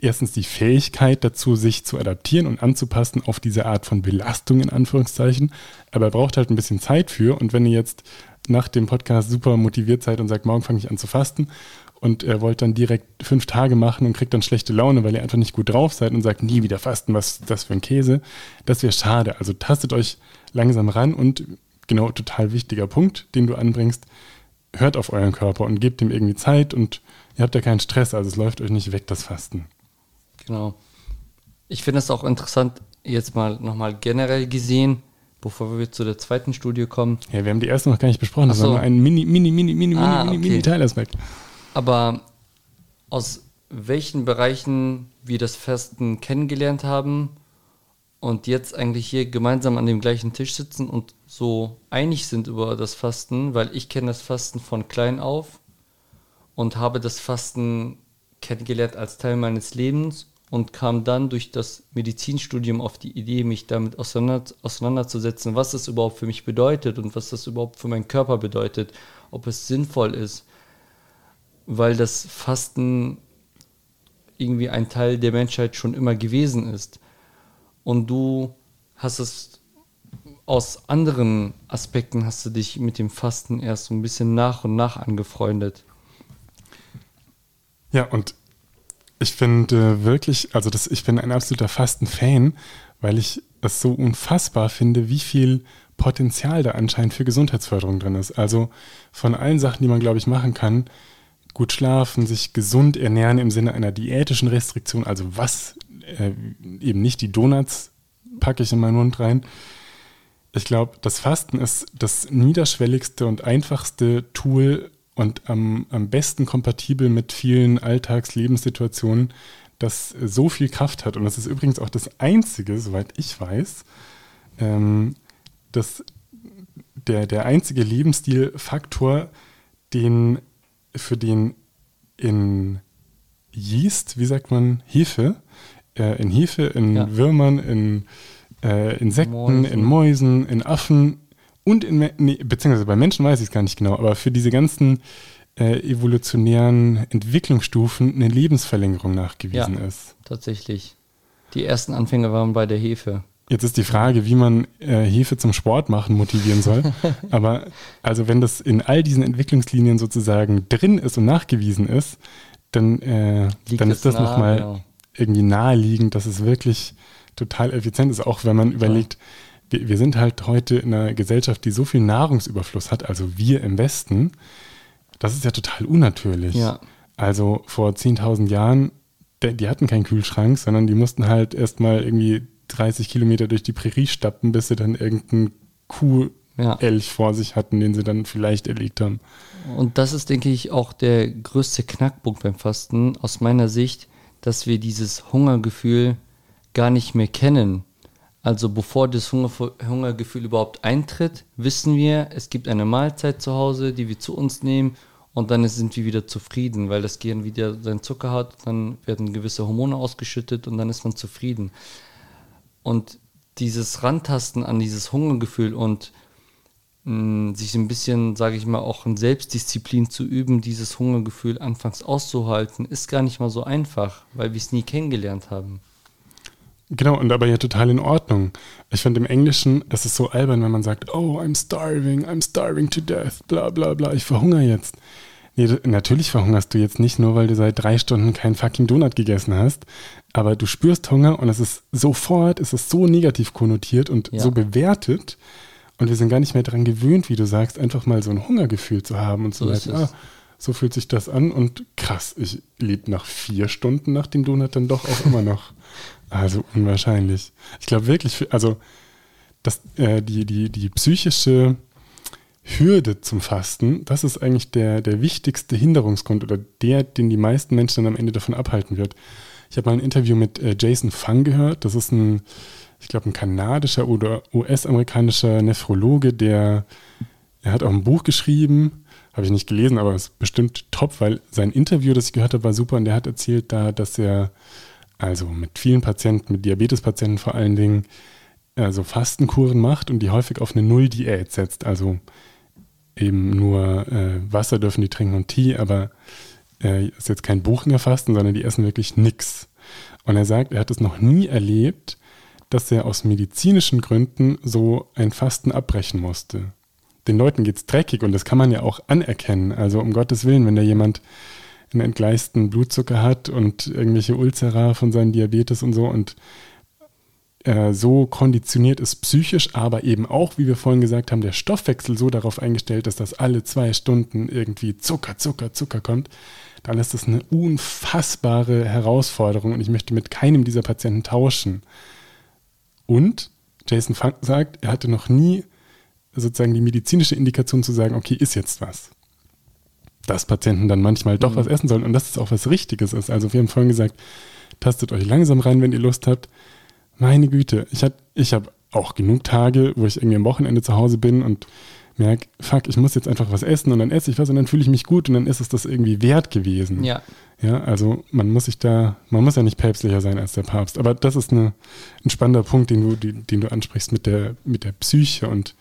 erstens die Fähigkeit dazu, sich zu adaptieren und anzupassen auf diese Art von Belastung in Anführungszeichen. Aber er braucht halt ein bisschen Zeit für. Und wenn ihr jetzt nach dem Podcast super motiviert seid und sagt, morgen fange ich an zu fasten und ihr wollt dann direkt fünf Tage machen und kriegt dann schlechte Laune, weil ihr einfach nicht gut drauf seid und sagt, nie wieder fasten, was ist das für ein Käse, das wäre schade. Also tastet euch langsam ran und genau, total wichtiger Punkt, den du anbringst, hört auf euren Körper und gebt ihm irgendwie Zeit und ihr habt ja keinen Stress, also es läuft euch nicht weg, das Fasten. Genau. Ich finde es auch interessant, jetzt mal nochmal generell gesehen, bevor wir zu der zweiten Studie kommen. Ja, wir haben die erste noch gar nicht besprochen, das so. war nur ein mini, mini, mini, mini, Ah, mini, mini, okay. mini Teilaspekt. Aber aus welchen Bereichen wir das Fasten kennengelernt haben und jetzt eigentlich hier gemeinsam an dem gleichen Tisch sitzen und so einig sind über das Fasten, weil ich kenne das Fasten von klein auf und habe das Fasten kennengelernt als Teil meines Lebens und kam dann durch das Medizinstudium auf die Idee, mich damit auseinander, auseinanderzusetzen, was das überhaupt für mich bedeutet und was das überhaupt für meinen Körper bedeutet, ob es sinnvoll ist, weil das Fasten irgendwie ein Teil der Menschheit schon immer gewesen ist. Und du hast es aus anderen Aspekten hast du dich mit dem Fasten erst so ein bisschen nach und nach angefreundet. Ja, und ich finde wirklich, also das, ich bin ein absoluter Fasten-Fan, weil ich es so unfassbar finde, wie viel Potenzial da anscheinend für Gesundheitsförderung drin ist. Also von allen Sachen, die man, glaube ich, machen kann, gut schlafen, sich gesund ernähren im Sinne einer diätischen Restriktion, also was, äh, eben nicht die Donuts packe ich in meinen Mund rein. Ich glaube, das Fasten ist das niederschwelligste und einfachste Tool und am, am besten kompatibel mit vielen Alltagslebenssituationen, das so viel Kraft hat. Und das ist übrigens auch das Einzige, soweit ich weiß, ähm, dass der, der einzige Lebensstilfaktor, den für den in Yeast, wie sagt man, Hefe, äh, in Hefe, in Ja. Würmern, in äh, Insekten, Mäusen. in Mäusen, in Affen und in, nee, beziehungsweise bei Menschen weiß ich es gar nicht genau, aber für diese ganzen äh, evolutionären Entwicklungsstufen eine Lebensverlängerung nachgewiesen Ja. ist. Tatsächlich. Die ersten Anfänge waren bei der Hefe. Jetzt ist die Frage, wie man äh, Hefe zum Sport machen motivieren soll. Aber also wenn das in all diesen Entwicklungslinien sozusagen drin ist und nachgewiesen ist, dann, äh, dann ist das nah, nochmal genau. Irgendwie naheliegend, dass es wirklich total effizient ist, auch wenn man überlegt, wir, wir sind halt heute in einer Gesellschaft, die so viel Nahrungsüberfluss hat, also wir im Westen, das ist ja total unnatürlich. Ja. Also vor 10.000 Jahren, die, hatten keinen Kühlschrank, sondern die mussten halt erstmal irgendwie 30 Kilometer durch die Prärie stappen, bis sie dann irgendeinen Ja. Kuhelch vor sich hatten, den sie dann vielleicht erlegt haben. Und das ist, denke ich, auch der größte Knackpunkt beim Fasten aus meiner Sicht, dass wir dieses Hungergefühl gar nicht mehr kennen. Also bevor das Hunger, Hungergefühl überhaupt eintritt, wissen wir, es gibt eine Mahlzeit zu Hause, die wir zu uns nehmen und dann sind wir wieder zufrieden, weil das Gehirn wieder seinen Zucker hat, dann werden gewisse Hormone ausgeschüttet und dann ist man zufrieden. Und dieses Rantasten an dieses Hungergefühl und sich ein bisschen, sage ich mal, auch in Selbstdisziplin zu üben, dieses Hungergefühl anfangs auszuhalten, ist gar nicht mal so einfach, weil wir es nie kennengelernt haben. Genau, und aber ja total in Ordnung. Ich finde im Englischen, es ist so albern, wenn man sagt, oh, I'm starving, I'm starving to death, bla bla bla, ich verhungere jetzt. Nee, natürlich verhungerst du jetzt nicht nur, weil du seit drei Stunden keinen fucking Donut gegessen hast, aber du spürst Hunger und es ist sofort, es ist so negativ konnotiert und Ja. so bewertet und wir sind gar nicht mehr daran gewöhnt, wie du sagst, einfach mal so ein Hungergefühl zu haben und zu So sagen, es. ah, so fühlt sich das an und krass, ich lebe nach vier Stunden nach dem Donut dann doch auch immer noch. Also unwahrscheinlich. Ich glaube wirklich, also das, äh, die, die, die psychische Hürde zum Fasten, das ist eigentlich der, der wichtigste Hinderungsgrund oder der, den die meisten Menschen dann am Ende davon abhalten wird. Ich habe mal ein Interview mit äh, Jason Fung gehört. Das ist ein, ich glaube, ein kanadischer oder US-amerikanischer Nephrologe, der er hat auch ein Buch geschrieben, habe ich nicht gelesen, aber es ist bestimmt top, weil sein Interview, das ich gehört habe, war super und der hat erzählt da, dass er also mit vielen Patienten, mit Diabetespatienten vor allen Dingen, also Fastenkuren macht und die häufig auf eine Null-Diät setzt. Also eben nur äh, Wasser dürfen die trinken und Tee, aber äh, ist jetzt kein Buchinger Fasten, sondern die essen wirklich nix. Und er sagt, er hat es noch nie erlebt, dass er aus medizinischen Gründen so ein Fasten abbrechen musste. Den Leuten geht es dreckig und das kann man ja auch anerkennen. Also um Gottes Willen, wenn da jemand einen entgleisten Blutzucker hat und irgendwelche Ulzera von seinem Diabetes und so und äh, so konditioniert ist psychisch, aber eben auch, wie wir vorhin gesagt haben, der Stoffwechsel so darauf eingestellt ist, dass alle zwei Stunden irgendwie Zucker, Zucker, Zucker kommt, dann ist das eine unfassbare Herausforderung und ich möchte mit keinem dieser Patienten tauschen. Und Jason Funk sagt, er hatte noch nie sozusagen die medizinische Indikation zu sagen, okay, ist jetzt was. Dass Patienten dann manchmal doch mhm. was essen sollen und dass es auch was Richtiges ist. Also wir haben vorhin gesagt, tastet euch langsam rein, wenn ihr Lust habt. Meine Güte, ich habe ich hab auch genug Tage, wo ich irgendwie am Wochenende zu Hause bin und merke, fuck, ich muss jetzt einfach was essen und dann esse ich was und dann fühle ich mich gut und dann ist es das irgendwie wert gewesen. Ja. Ja, also man muss sich da, man muss ja nicht päpstlicher sein als der Papst. Aber das ist eine, ein spannender Punkt, den du, die, den du ansprichst mit der, mit der Psyche und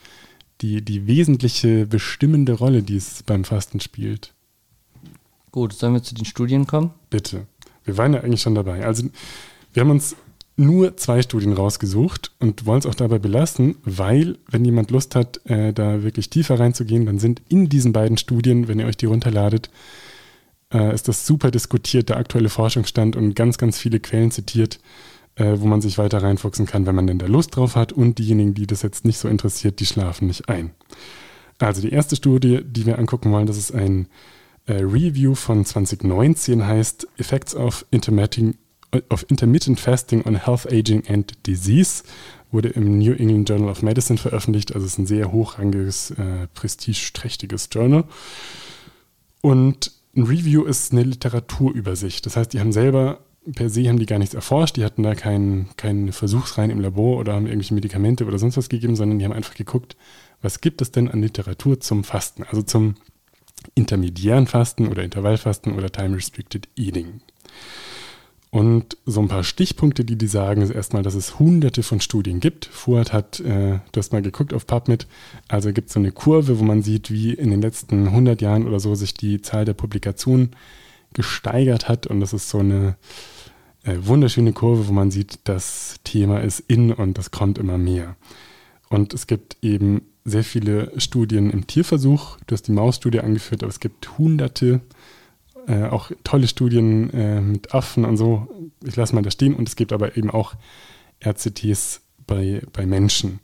die, die wesentliche bestimmende Rolle, die es beim Fasten spielt. Gut, sollen wir zu den Studien kommen? Bitte. Wir waren ja eigentlich schon dabei. Also wir haben uns nur zwei Studien rausgesucht und wollen es auch dabei belassen, weil, wenn jemand Lust hat, äh, da wirklich tiefer reinzugehen, dann sind in diesen beiden Studien, wenn ihr euch die runterladet, äh, ist das super diskutiert, der aktuelle Forschungsstand und ganz, ganz viele Quellen zitiert, äh, wo man sich weiter reinfuchsen kann, wenn man denn da Lust drauf hat. Und diejenigen, die das jetzt nicht so interessiert, die schlafen nicht ein. Also die erste Studie, die wir angucken wollen, das ist ein äh, Review von 2019, heißt Effects of Intermittent, of Intermittent Fasting on Health, Aging and Disease. Wurde im New England Journal of Medicine veröffentlicht, also es ist ein sehr hochrangiges, äh, prestigeträchtiges Journal. Und ein Review ist eine Literaturübersicht. Das heißt, die haben selber per se haben die gar nichts erforscht, die hatten da keinen kein Versuchsreihen im Labor oder haben irgendwelche Medikamente oder sonst was gegeben, sondern die haben einfach geguckt, was gibt es denn an Literatur zum Fasten, also zum intermediären Fasten oder Intervallfasten oder Time-Restricted Eating. Und so ein paar Stichpunkte, die die sagen, ist erstmal, dass es hunderte von Studien gibt. Fuad hat, äh, du hast mal geguckt auf PubMed, also gibt es so eine Kurve, wo man sieht, wie in den letzten 100 Jahren oder so sich die Zahl der Publikationen gesteigert hat. Und das ist so eine äh, wunderschöne Kurve, wo man sieht, das Thema ist in und das kommt immer mehr. Und es gibt eben sehr viele Studien im Tierversuch. Du hast die Mausstudie angeführt, aber es gibt hunderte äh, auch tolle Studien äh, mit Affen und so. Ich lasse mal da stehen. Und es gibt aber eben auch RCTs bei, bei Menschen.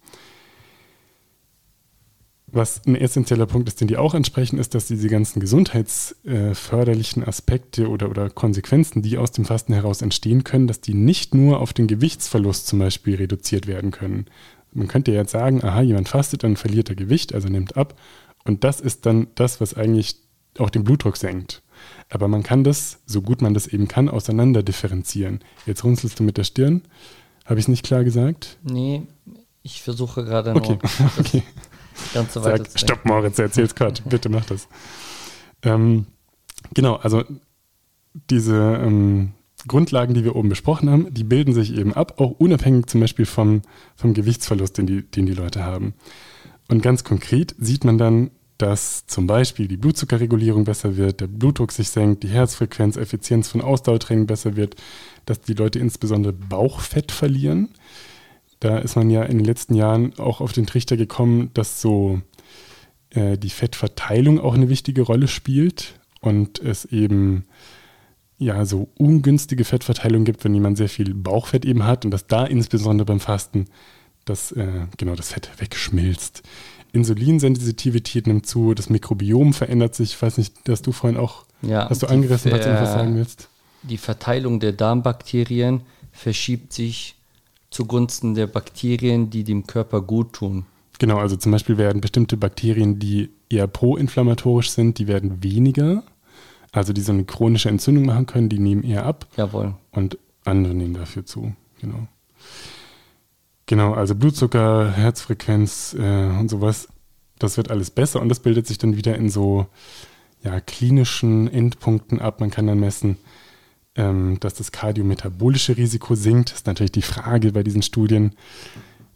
Was ein essentieller Punkt ist, den die auch ansprechen, ist, dass diese ganzen gesundheitsförderlichen Aspekte oder, oder Konsequenzen, die aus dem Fasten heraus entstehen können, dass die nicht nur auf den Gewichtsverlust zum Beispiel reduziert werden können. Man könnte jetzt sagen, aha, jemand fastet, dann verliert er Gewicht, also nimmt ab. Und das ist dann das, was eigentlich auch den Blutdruck senkt. Aber man kann das, so gut man das eben kann, auseinander differenzieren. Jetzt runzelst du mit der Stirn. Habe ich es nicht klar gesagt? Nee, ich versuche gerade okay. noch okay. ganz so Sag, Stopp, Moritz, erzähl's Quatsch. Bitte mach das. Ähm, genau, also diese ähm, Grundlagen, die wir oben besprochen haben, die bilden sich eben ab, auch unabhängig zum Beispiel vom, vom Gewichtsverlust, den die, den die Leute haben. Und ganz konkret sieht man dann, dass zum Beispiel die Blutzuckerregulierung besser wird, der Blutdruck sich senkt, die Herzfrequenz, Effizienz von Ausdauertraining besser wird, dass die Leute insbesondere Bauchfett verlieren. Da ist man ja in den letzten Jahren auch auf den Trichter gekommen, dass so äh, die Fettverteilung auch eine wichtige Rolle spielt und es eben ja so ungünstige Fettverteilung gibt, wenn jemand sehr viel Bauchfett eben hat und dass da insbesondere beim Fasten das, äh, genau, das Fett wegschmilzt. Insulinsensitivität nimmt zu, das Mikrobiom verändert sich. Ich weiß nicht, dass du vorhin auch, ja, hast du angerissen, was du was sagen willst? Die Verteilung der Darmbakterien verschiebt sich zugunsten der Bakterien, die dem Körper gut tun. Genau, also zum Beispiel werden bestimmte Bakterien, die eher proinflammatorisch sind, die werden weniger. Also die so eine chronische Entzündung machen können, die nehmen eher ab. Jawohl. Und andere nehmen dafür zu. Genau. Genau, also Blutzucker, Herzfrequenz äh, und sowas, das wird alles besser und das bildet sich dann wieder in so ja, klinischen Endpunkten ab. Man kann dann messen, ähm, dass das kardiometabolische Risiko sinkt. Das ist natürlich die Frage bei diesen Studien.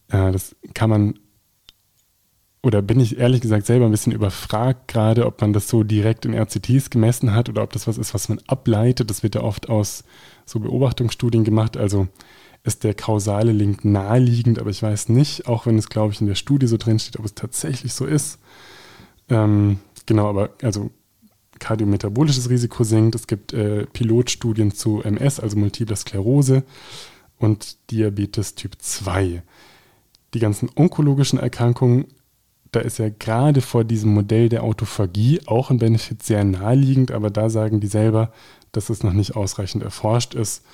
Äh, das kann man oder bin ich ehrlich gesagt selber ein bisschen überfragt gerade, ob man das so direkt in RCTs gemessen hat oder ob das was ist, was man ableitet. Das wird ja oft aus so Beobachtungsstudien gemacht. Also ist der kausale Link naheliegend, aber ich weiß nicht, auch wenn es, glaube ich, in der Studie so drin steht, ob es tatsächlich so ist. Ähm, genau, aber also kardiometabolisches Risiko sinkt. Es gibt äh, Pilotstudien zu MS, also Multiple Sklerose und Diabetes Typ 2. Die ganzen onkologischen Erkrankungen da ist ja gerade vor diesem Modell der Autophagie auch ein Benefit sehr naheliegend, aber da sagen die selber, dass es noch nicht ausreichend erforscht ist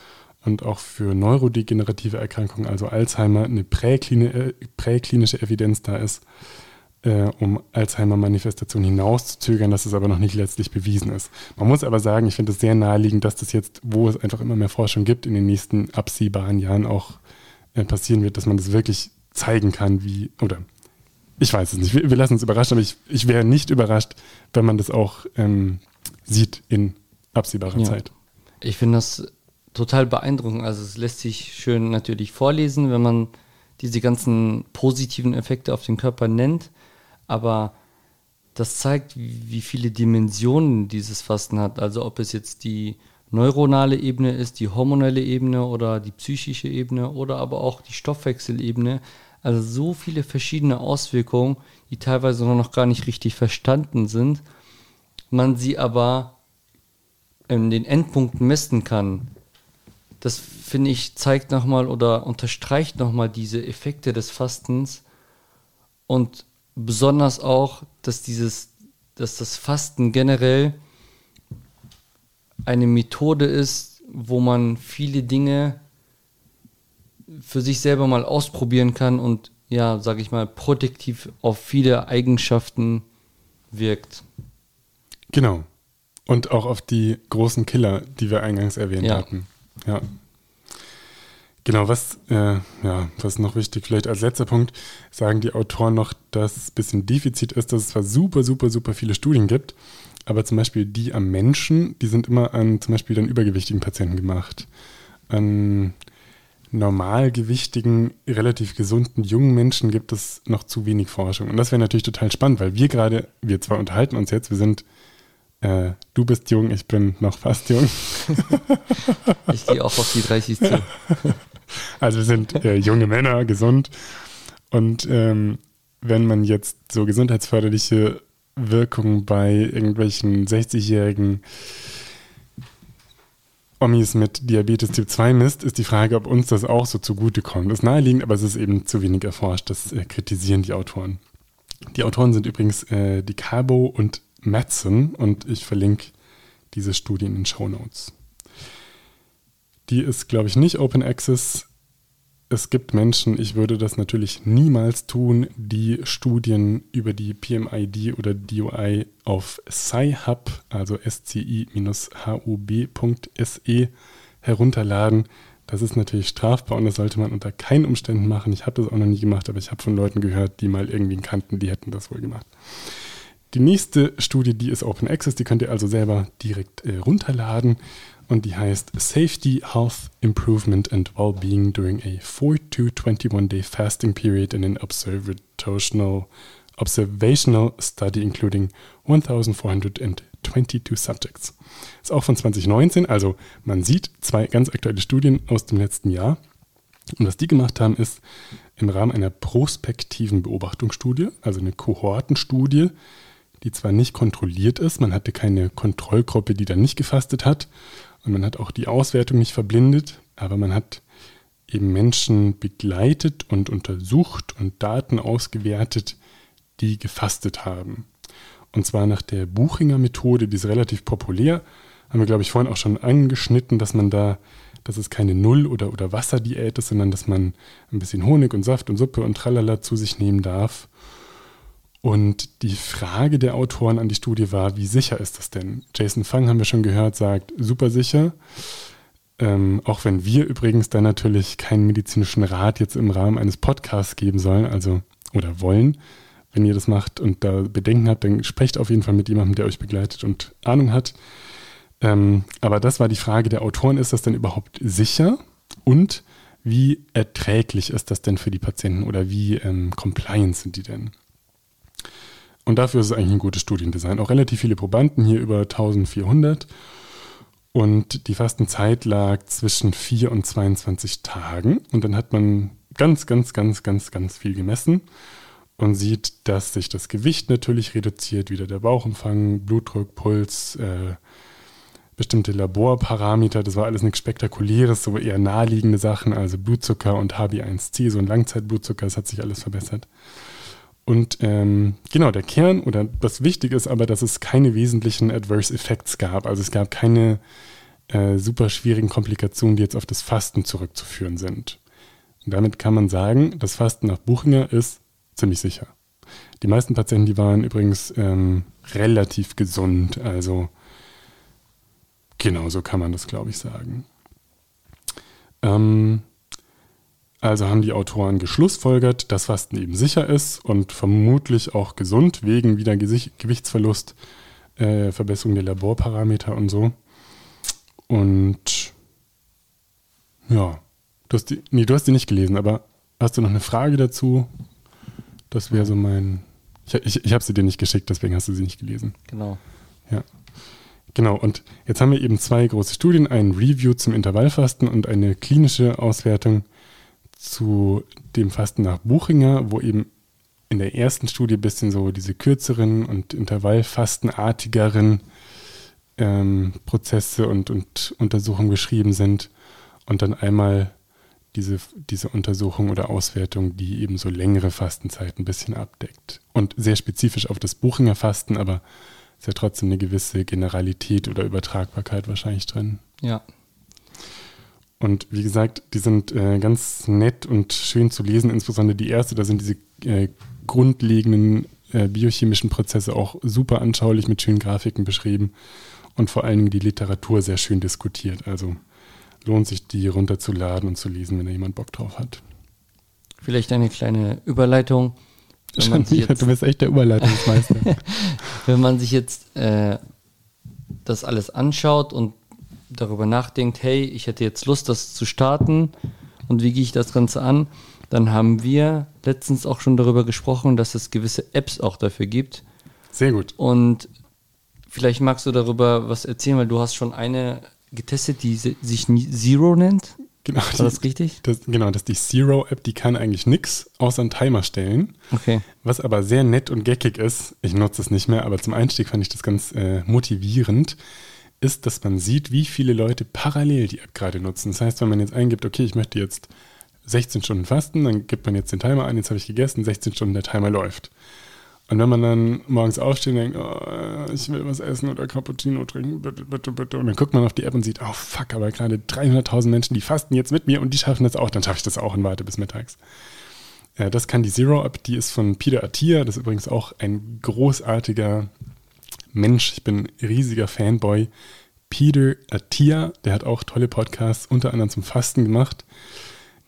und auch für neurodegenerative Erkrankungen, also Alzheimer, eine äh, präklinische Evidenz da ist, äh, um Alzheimer-Manifestation hinauszuzögern, dass es aber noch nicht letztlich bewiesen ist. Man muss aber sagen, ich finde es sehr naheliegend, dass das jetzt, wo es einfach immer mehr Forschung gibt, in den nächsten absehbaren Jahren auch äh, passieren wird, dass man das wirklich zeigen kann, wie, oder ich weiß es nicht. Wir, wir lassen uns überraschen, aber ich, ich wäre nicht überrascht, wenn man das auch ähm, sieht in absehbarer ja. Zeit. Ich finde das total beeindruckend. Also es lässt sich schön natürlich vorlesen, wenn man diese ganzen positiven Effekte auf den Körper nennt. Aber das zeigt, wie viele Dimensionen dieses Fasten hat. Also ob es jetzt die neuronale Ebene ist, die hormonelle Ebene oder die psychische Ebene oder aber auch die Stoffwechselebene. Also so viele verschiedene Auswirkungen, die teilweise noch gar nicht richtig verstanden sind, man sie aber in den Endpunkten messen kann. Das finde ich zeigt nochmal oder unterstreicht nochmal diese Effekte des Fastens und besonders auch, dass dieses, dass das Fasten generell eine Methode ist, wo man viele Dinge für sich selber mal ausprobieren kann und ja, sag ich mal, protektiv auf viele Eigenschaften wirkt. Genau. Und auch auf die großen Killer, die wir eingangs erwähnt ja. hatten. Ja. Genau, was, äh, ja, was noch wichtig, vielleicht als letzter Punkt, sagen die Autoren noch, dass es ein bisschen Defizit ist, dass es zwar super, super, super viele Studien gibt, aber zum Beispiel die am Menschen, die sind immer an zum Beispiel dann übergewichtigen Patienten gemacht. An normalgewichtigen, relativ gesunden jungen Menschen gibt es noch zu wenig Forschung. Und das wäre natürlich total spannend, weil wir gerade, wir zwar unterhalten uns jetzt, wir sind, äh, du bist jung, ich bin noch fast jung. ich gehe auch auf die 30 zu. Also wir sind äh, junge Männer, gesund. Und ähm, wenn man jetzt so gesundheitsförderliche Wirkungen bei irgendwelchen 60-jährigen Omis mit Diabetes Typ 2 misst, ist die Frage, ob uns das auch so zugutekommt. Das ist naheliegend, aber es ist eben zu wenig erforscht. Das äh, kritisieren die Autoren. Die Autoren sind übrigens äh, die Cabo und Madsen und ich verlinke diese Studie in den Show Notes. Die ist, glaube ich, nicht Open Access es gibt Menschen, ich würde das natürlich niemals tun, die Studien über die PMID oder DOI auf sci-hub, also sci-hub.se herunterladen. Das ist natürlich strafbar und das sollte man unter keinen Umständen machen. Ich habe das auch noch nie gemacht, aber ich habe von Leuten gehört, die mal irgendwie kannten, die hätten das wohl gemacht. Die nächste Studie, die ist Open Access, die könnt ihr also selber direkt äh, runterladen und die heißt Safety, Health, Improvement and Wellbeing during a 4 to 21 Day Fasting Period in an Observational, observational Study including 1422 Subjects. Ist auch von 2019, also man sieht zwei ganz aktuelle Studien aus dem letzten Jahr. Und was die gemacht haben, ist im Rahmen einer prospektiven Beobachtungsstudie, also eine Kohortenstudie, die zwar nicht kontrolliert ist, man hatte keine Kontrollgruppe, die dann nicht gefastet hat, und man hat auch die Auswertung nicht verblindet, aber man hat eben Menschen begleitet und untersucht und Daten ausgewertet, die gefastet haben. Und zwar nach der Buchinger Methode, die ist relativ populär. Haben wir, glaube ich, vorhin auch schon angeschnitten, dass man da, dass es keine Null- oder, oder Wasserdiät ist, sondern dass man ein bisschen Honig und Saft und Suppe und Tralala zu sich nehmen darf. Und die Frage der Autoren an die Studie war, wie sicher ist das denn? Jason Fang, haben wir schon gehört, sagt, super sicher. Ähm, auch wenn wir übrigens dann natürlich keinen medizinischen Rat jetzt im Rahmen eines Podcasts geben sollen, also oder wollen. Wenn ihr das macht und da Bedenken habt, dann sprecht auf jeden Fall mit jemandem, der euch begleitet und Ahnung hat. Ähm, aber das war die Frage der Autoren, ist das denn überhaupt sicher? Und wie erträglich ist das denn für die Patienten oder wie ähm, compliant sind die denn? Und dafür ist es eigentlich ein gutes Studiendesign. Auch relativ viele Probanden, hier über 1400. Und die Fastenzeit lag zwischen 4 und 22 Tagen. Und dann hat man ganz, ganz, ganz, ganz, ganz viel gemessen und sieht, dass sich das Gewicht natürlich reduziert, wieder der Bauchumfang, Blutdruck, Puls, äh, bestimmte Laborparameter. Das war alles nichts Spektakuläres, so eher naheliegende Sachen, also Blutzucker und HB1C, so ein Langzeitblutzucker, das hat sich alles verbessert. Und ähm, genau, der Kern oder das Wichtige ist aber, dass es keine wesentlichen Adverse Effects gab. Also es gab keine äh, super schwierigen Komplikationen, die jetzt auf das Fasten zurückzuführen sind. Und damit kann man sagen, das Fasten nach Buchinger ist ziemlich sicher. Die meisten Patienten, die waren übrigens ähm, relativ gesund. Also genau so kann man das, glaube ich, sagen. Ähm, also haben die Autoren geschlussfolgert, dass Fasten eben sicher ist und vermutlich auch gesund wegen wieder Gewichtsverlust, äh, Verbesserung der Laborparameter und so. Und ja, du hast die, nee, du hast die nicht gelesen, aber hast du noch eine Frage dazu? Das wäre so mein. Ich, ich, ich habe sie dir nicht geschickt, deswegen hast du sie nicht gelesen. Genau. Ja. Genau, und jetzt haben wir eben zwei große Studien, ein Review zum Intervallfasten und eine klinische Auswertung zu dem Fasten nach Buchinger, wo eben in der ersten Studie ein bisschen so diese kürzeren und intervallfastenartigeren ähm, Prozesse und, und Untersuchungen beschrieben sind und dann einmal diese, diese Untersuchung oder Auswertung, die eben so längere Fastenzeiten ein bisschen abdeckt. Und sehr spezifisch auf das Buchinger Fasten, aber ist ja trotzdem eine gewisse Generalität oder Übertragbarkeit wahrscheinlich drin. Ja. Und wie gesagt, die sind äh, ganz nett und schön zu lesen, insbesondere die erste, da sind diese äh, grundlegenden äh, biochemischen Prozesse auch super anschaulich mit schönen Grafiken beschrieben und vor allen Dingen die Literatur sehr schön diskutiert. Also lohnt sich, die runterzuladen und zu lesen, wenn da jemand Bock drauf hat. Vielleicht eine kleine Überleitung. Schon wieder, du bist echt der Überleitungsmeister. wenn man sich jetzt äh, das alles anschaut und darüber nachdenkt, hey, ich hätte jetzt Lust, das zu starten und wie gehe ich das Ganze an, dann haben wir letztens auch schon darüber gesprochen, dass es gewisse Apps auch dafür gibt. Sehr gut. Und vielleicht magst du darüber was erzählen, weil du hast schon eine getestet, die sich Zero nennt. Genau, War das die, richtig? Das, genau, das ist die Zero-App, die kann eigentlich nichts außer einen Timer stellen. Okay. Was aber sehr nett und geckig ist, ich nutze es nicht mehr, aber zum Einstieg fand ich das ganz äh, motivierend, ist, dass man sieht, wie viele Leute parallel die App gerade nutzen. Das heißt, wenn man jetzt eingibt, okay, ich möchte jetzt 16 Stunden fasten, dann gibt man jetzt den Timer ein, jetzt habe ich gegessen, 16 Stunden der Timer läuft. Und wenn man dann morgens aufsteht und denkt, oh, ich will was essen oder Cappuccino trinken, bitte, bitte, bitte. Und dann guckt man auf die App und sieht, oh fuck, aber gerade 300.000 Menschen, die fasten jetzt mit mir und die schaffen das auch, dann schaffe ich das auch und warte bis mittags. Äh, das kann die Zero-App, die ist von Peter Attia, das ist übrigens auch ein großartiger Mensch. Ich bin ein riesiger Fanboy. Peter Attia, der hat auch tolle Podcasts, unter anderem zum Fasten gemacht.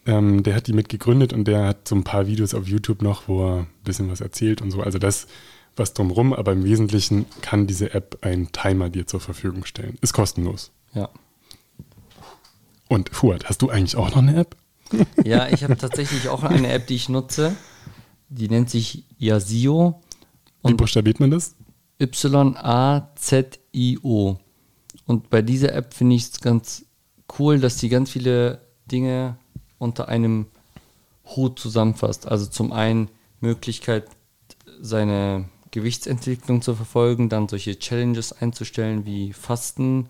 Ähm, der hat die mitgegründet und der hat so ein paar Videos auf YouTube noch, wo er ein bisschen was erzählt und so. Also das was drumrum, aber im Wesentlichen kann diese App einen Timer dir zur Verfügung stellen. Ist kostenlos. Ja. Und Fuad, hast du eigentlich auch noch eine App? Ja, ich habe tatsächlich auch eine App, die ich nutze. Die nennt sich Yazio. Wie buchstabiert man das? Y-A-Z-I-O. Und bei dieser App finde ich es ganz cool, dass sie ganz viele Dinge unter einem Hut zusammenfasst. Also zum einen Möglichkeit, seine Gewichtsentwicklung zu verfolgen, dann solche Challenges einzustellen wie Fasten,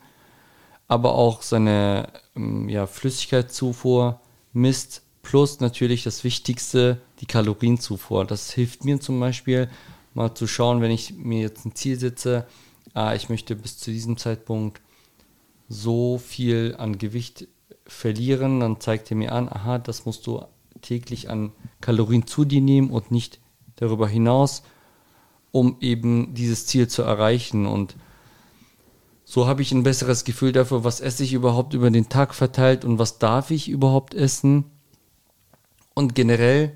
aber auch seine ähm, ja, Flüssigkeitszufuhr misst, plus natürlich das Wichtigste, die Kalorienzufuhr. Das hilft mir zum Beispiel mal zu schauen, wenn ich mir jetzt ein Ziel setze, ah, ich möchte bis zu diesem Zeitpunkt so viel an Gewicht verlieren, dann zeigt er mir an, aha, das musst du täglich an Kalorien zu dir nehmen und nicht darüber hinaus, um eben dieses Ziel zu erreichen. Und so habe ich ein besseres Gefühl dafür, was esse ich überhaupt über den Tag verteilt und was darf ich überhaupt essen. Und generell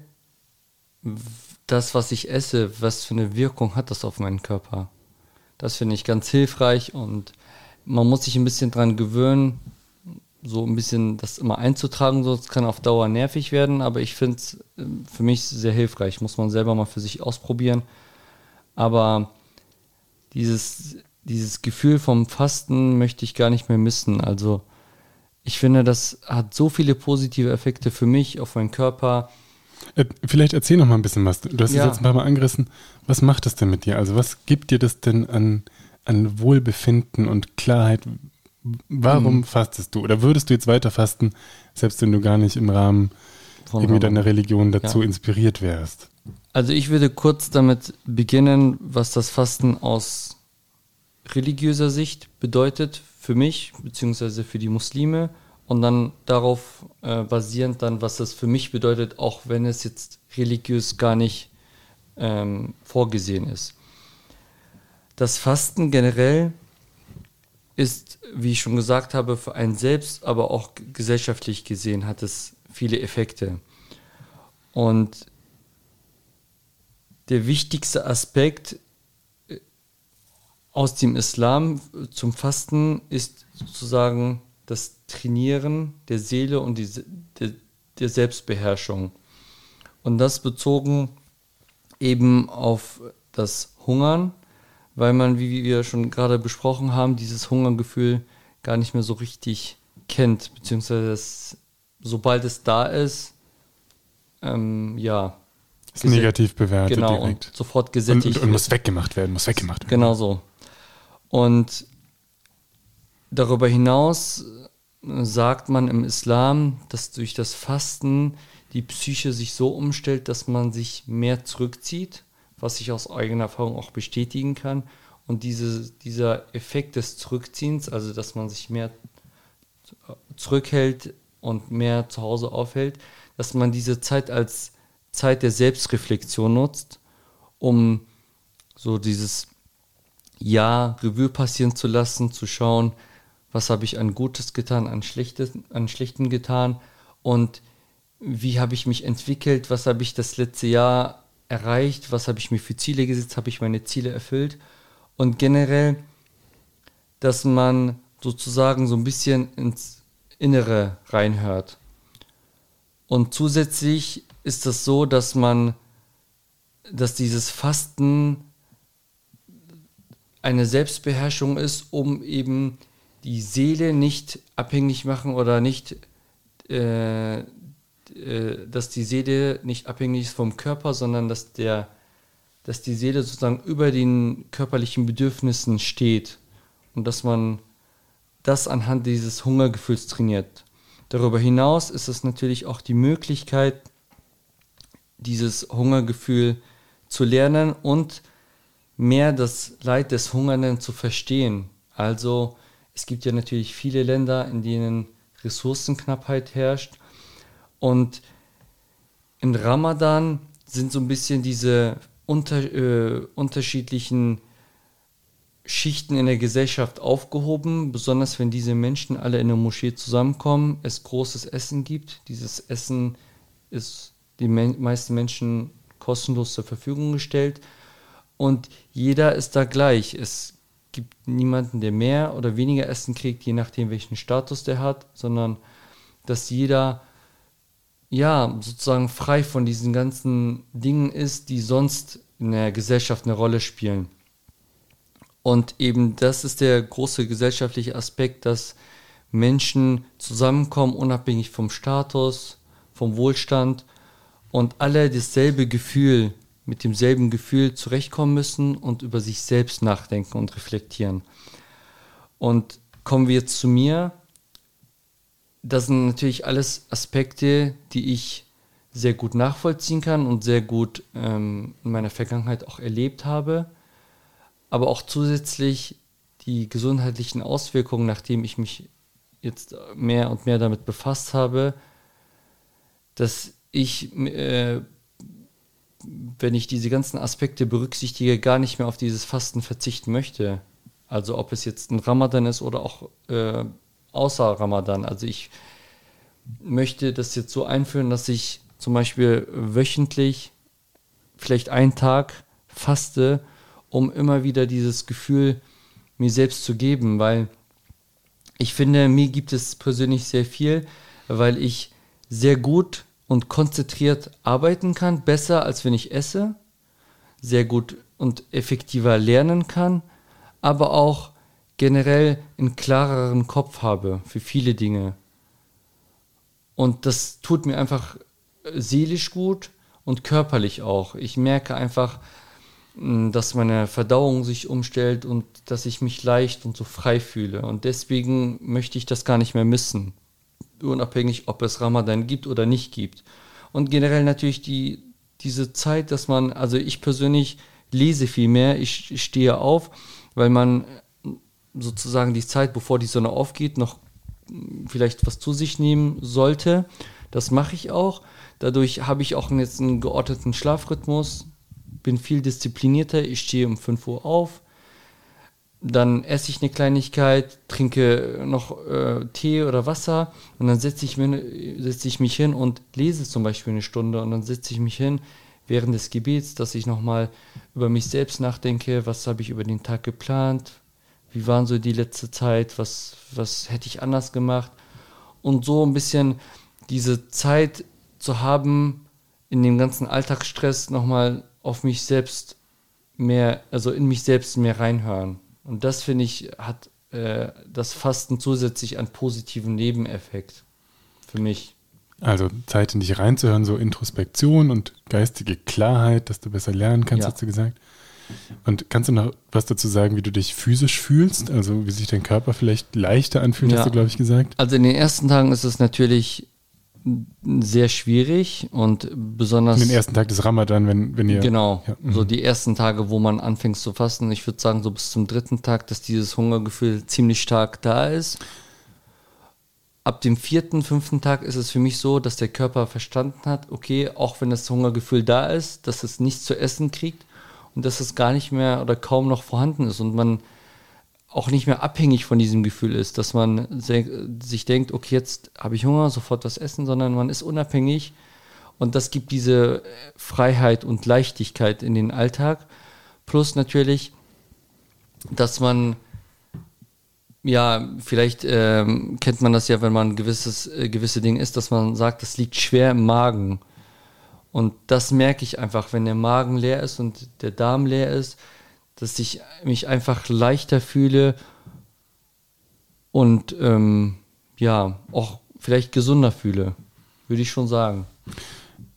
das, was ich esse, was für eine Wirkung hat das auf meinen Körper. Das finde ich ganz hilfreich und man muss sich ein bisschen dran gewöhnen, so ein bisschen das immer einzutragen, so es kann auf Dauer nervig werden, aber ich finde es ähm, für mich sehr hilfreich. Muss man selber mal für sich ausprobieren. Aber dieses, dieses Gefühl vom Fasten möchte ich gar nicht mehr missen. Also ich finde, das hat so viele positive Effekte für mich, auf meinen Körper. Äh, vielleicht erzähl noch mal ein bisschen was. Du hast ja. es jetzt ein paar Mal angerissen. Was macht das denn mit dir? Also was gibt dir das denn an, an Wohlbefinden und Klarheit? Warum mhm. fastest du? Oder würdest du jetzt weiter fasten, selbst wenn du gar nicht im Rahmen Von irgendwie deiner Religion dazu ja. inspiriert wärst? Also ich würde kurz damit beginnen, was das Fasten aus religiöser Sicht bedeutet für mich, beziehungsweise für die Muslime und dann darauf äh, basierend dann, was das für mich bedeutet, auch wenn es jetzt religiös gar nicht ähm, vorgesehen ist. Das Fasten generell ist, wie ich schon gesagt habe, für einen selbst, aber auch gesellschaftlich gesehen hat es viele Effekte. Und der wichtigste Aspekt äh, aus dem Islam zum Fasten ist sozusagen das Trainieren der Seele und die, der, der Selbstbeherrschung. Und das bezogen eben auf das Hungern, weil man, wie wir schon gerade besprochen haben, dieses Hungergefühl gar nicht mehr so richtig kennt, beziehungsweise das, sobald es da ist, ähm, ja. Ist negativ bewertet genau, direkt. Und sofort gesättigt. Und, und, und, muss weggemacht werden, muss weggemacht werden. Genau so. Und darüber hinaus sagt man im Islam, dass durch das Fasten die Psyche sich so umstellt, dass man sich mehr zurückzieht was ich aus eigener Erfahrung auch bestätigen kann. Und diese, dieser Effekt des Zurückziehens, also dass man sich mehr zurückhält und mehr zu Hause aufhält, dass man diese Zeit als Zeit der Selbstreflexion nutzt, um so dieses Jahr Revue passieren zu lassen, zu schauen, was habe ich an Gutes getan, an Schlechtes, an Schlechten getan? Und wie habe ich mich entwickelt, was habe ich das letzte Jahr erreicht, was habe ich mir für Ziele gesetzt, habe ich meine Ziele erfüllt? Und generell, dass man sozusagen so ein bisschen ins Innere reinhört. Und zusätzlich ist das so, dass man, dass dieses Fasten eine Selbstbeherrschung ist, um eben die Seele nicht abhängig machen oder nicht äh, äh, dass die Seele nicht abhängig ist vom Körper, sondern dass, der, dass die Seele sozusagen über den körperlichen Bedürfnissen steht und dass man das anhand dieses Hungergefühls trainiert. Darüber hinaus ist es natürlich auch die Möglichkeit, dieses Hungergefühl zu lernen und mehr das Leid des Hungernden zu verstehen. Also es gibt ja natürlich viele Länder, in denen Ressourcenknappheit herrscht und im Ramadan sind so ein bisschen diese unter, äh, unterschiedlichen Schichten in der Gesellschaft aufgehoben, besonders wenn diese Menschen alle in der Moschee zusammenkommen, es großes Essen gibt. Dieses Essen ist den meisten Menschen kostenlos zur Verfügung gestellt und jeder ist da gleich. Es gibt niemanden, der mehr oder weniger Essen kriegt, je nachdem, welchen Status der hat, sondern dass jeder ja, sozusagen frei von diesen ganzen Dingen ist, die sonst in der Gesellschaft eine Rolle spielen. Und eben das ist der große gesellschaftliche Aspekt, dass Menschen zusammenkommen, unabhängig vom Status, vom Wohlstand und alle dasselbe Gefühl, mit demselben Gefühl zurechtkommen müssen und über sich selbst nachdenken und reflektieren. Und kommen wir jetzt zu mir das sind natürlich alles Aspekte, die ich sehr gut nachvollziehen kann und sehr gut ähm, in meiner Vergangenheit auch erlebt habe. Aber auch zusätzlich die gesundheitlichen Auswirkungen, nachdem ich mich jetzt mehr und mehr damit befasst habe, dass ich, äh, wenn ich diese ganzen Aspekte berücksichtige, gar nicht mehr auf dieses Fasten verzichten möchte. Also ob es jetzt ein Ramadan ist oder auch äh, außer Ramadan. Also ich möchte das jetzt so einführen, dass ich zum Beispiel wöchentlich vielleicht einen Tag faste, um immer wieder dieses Gefühl mir selbst zu geben, weil ich finde, mir gibt es persönlich sehr viel, weil ich sehr gut und konzentriert arbeiten kann, besser als wenn ich esse, sehr gut und effektiver lernen kann, aber auch generell einen klareren Kopf habe für viele Dinge. Und das tut mir einfach seelisch gut und körperlich auch. Ich merke einfach, mm, dass meine Verdauung sich umstellt und dass ich mich leicht und so frei fühle. Und deswegen möchte ich das gar nicht mehr missen. Unabhängig, ob es Ramadan gibt oder nicht gibt. Und generell natürlich die, diese Zeit, dass man, also ich persönlich lese viel mehr, ich, ich stehe auf, weil man sozusagen die Zeit, bevor die Sonne aufgeht, noch vielleicht was zu sich nehmen sollte. Das mache ich auch. Dadurch habe ich auch jetzt einen geordneten Schlafrhythmus, bin viel disziplinierter. Ich stehe um 5 Uhr auf, dann esse ich eine Kleinigkeit, trinke noch äh, Tee oder Wasser und dann setze ich, setz ich mich hin und lese zum Beispiel eine Stunde und dann setze ich mich hin während des Gebets, dass ich nochmal über mich selbst nachdenke, was habe ich über den Tag geplant, wie waren so die letzte Zeit, was, was hätte ich anders gemacht und so ein bisschen diese Zeit zu haben, in dem ganzen Alltagsstress nochmal auf mich selbst mehr, also in mich selbst mehr reinhören. Und das finde ich, hat äh, das Fasten zusätzlich einen positiven Nebeneffekt für mich. Also Zeit in dich reinzuhören, so Introspektion und geistige Klarheit, dass du besser lernen kannst, ja. hast du gesagt. Und kannst du noch was dazu sagen, wie du dich physisch fühlst? Also wie sich dein Körper vielleicht leichter anfühlt, ja. hast du, glaube ich, gesagt? Also in den ersten Tagen ist es natürlich sehr schwierig und besonders. Den ersten Tag des Ramadan, wenn, wenn ihr. Genau, ja. so die ersten Tage, wo man anfängt zu fasten. Ich würde sagen, so bis zum dritten Tag, dass dieses Hungergefühl ziemlich stark da ist. Ab dem vierten, fünften Tag ist es für mich so, dass der Körper verstanden hat, okay, auch wenn das Hungergefühl da ist, dass es nichts zu essen kriegt und dass es gar nicht mehr oder kaum noch vorhanden ist und man auch nicht mehr abhängig von diesem Gefühl ist, dass man sich denkt, okay, jetzt habe ich Hunger, sofort was essen, sondern man ist unabhängig und das gibt diese Freiheit und Leichtigkeit in den Alltag. Plus natürlich, dass man ja, vielleicht ähm, kennt man das ja, wenn man gewisses, äh, gewisse Dinge isst, dass man sagt, das liegt schwer im Magen. Und das merke ich einfach, wenn der Magen leer ist und der Darm leer ist, dass ich mich einfach leichter fühle und ähm, ja, auch vielleicht gesunder fühle, würde ich schon sagen.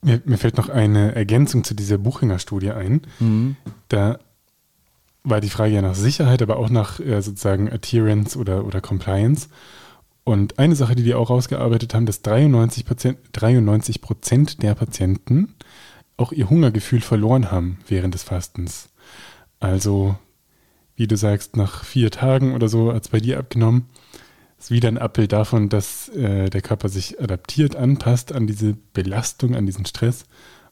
Mir, mir, fällt noch eine Ergänzung zu dieser Buchinger-Studie ein. Mhm. Da war die Frage ja nach Sicherheit, aber auch nach äh, sozusagen Adherence oder, oder Compliance. Und eine Sache, die wir auch rausgearbeitet haben, dass 93 Prozent, 93 Prozent der Patienten auch ihr Hungergefühl verloren haben während des Fastens. Also, wie du sagst, nach vier Tagen oder so hat es bei dir abgenommen. Ist wieder ein Abbild davon, dass äh, der Körper sich adaptiert, anpasst an diese Belastung, an diesen Stress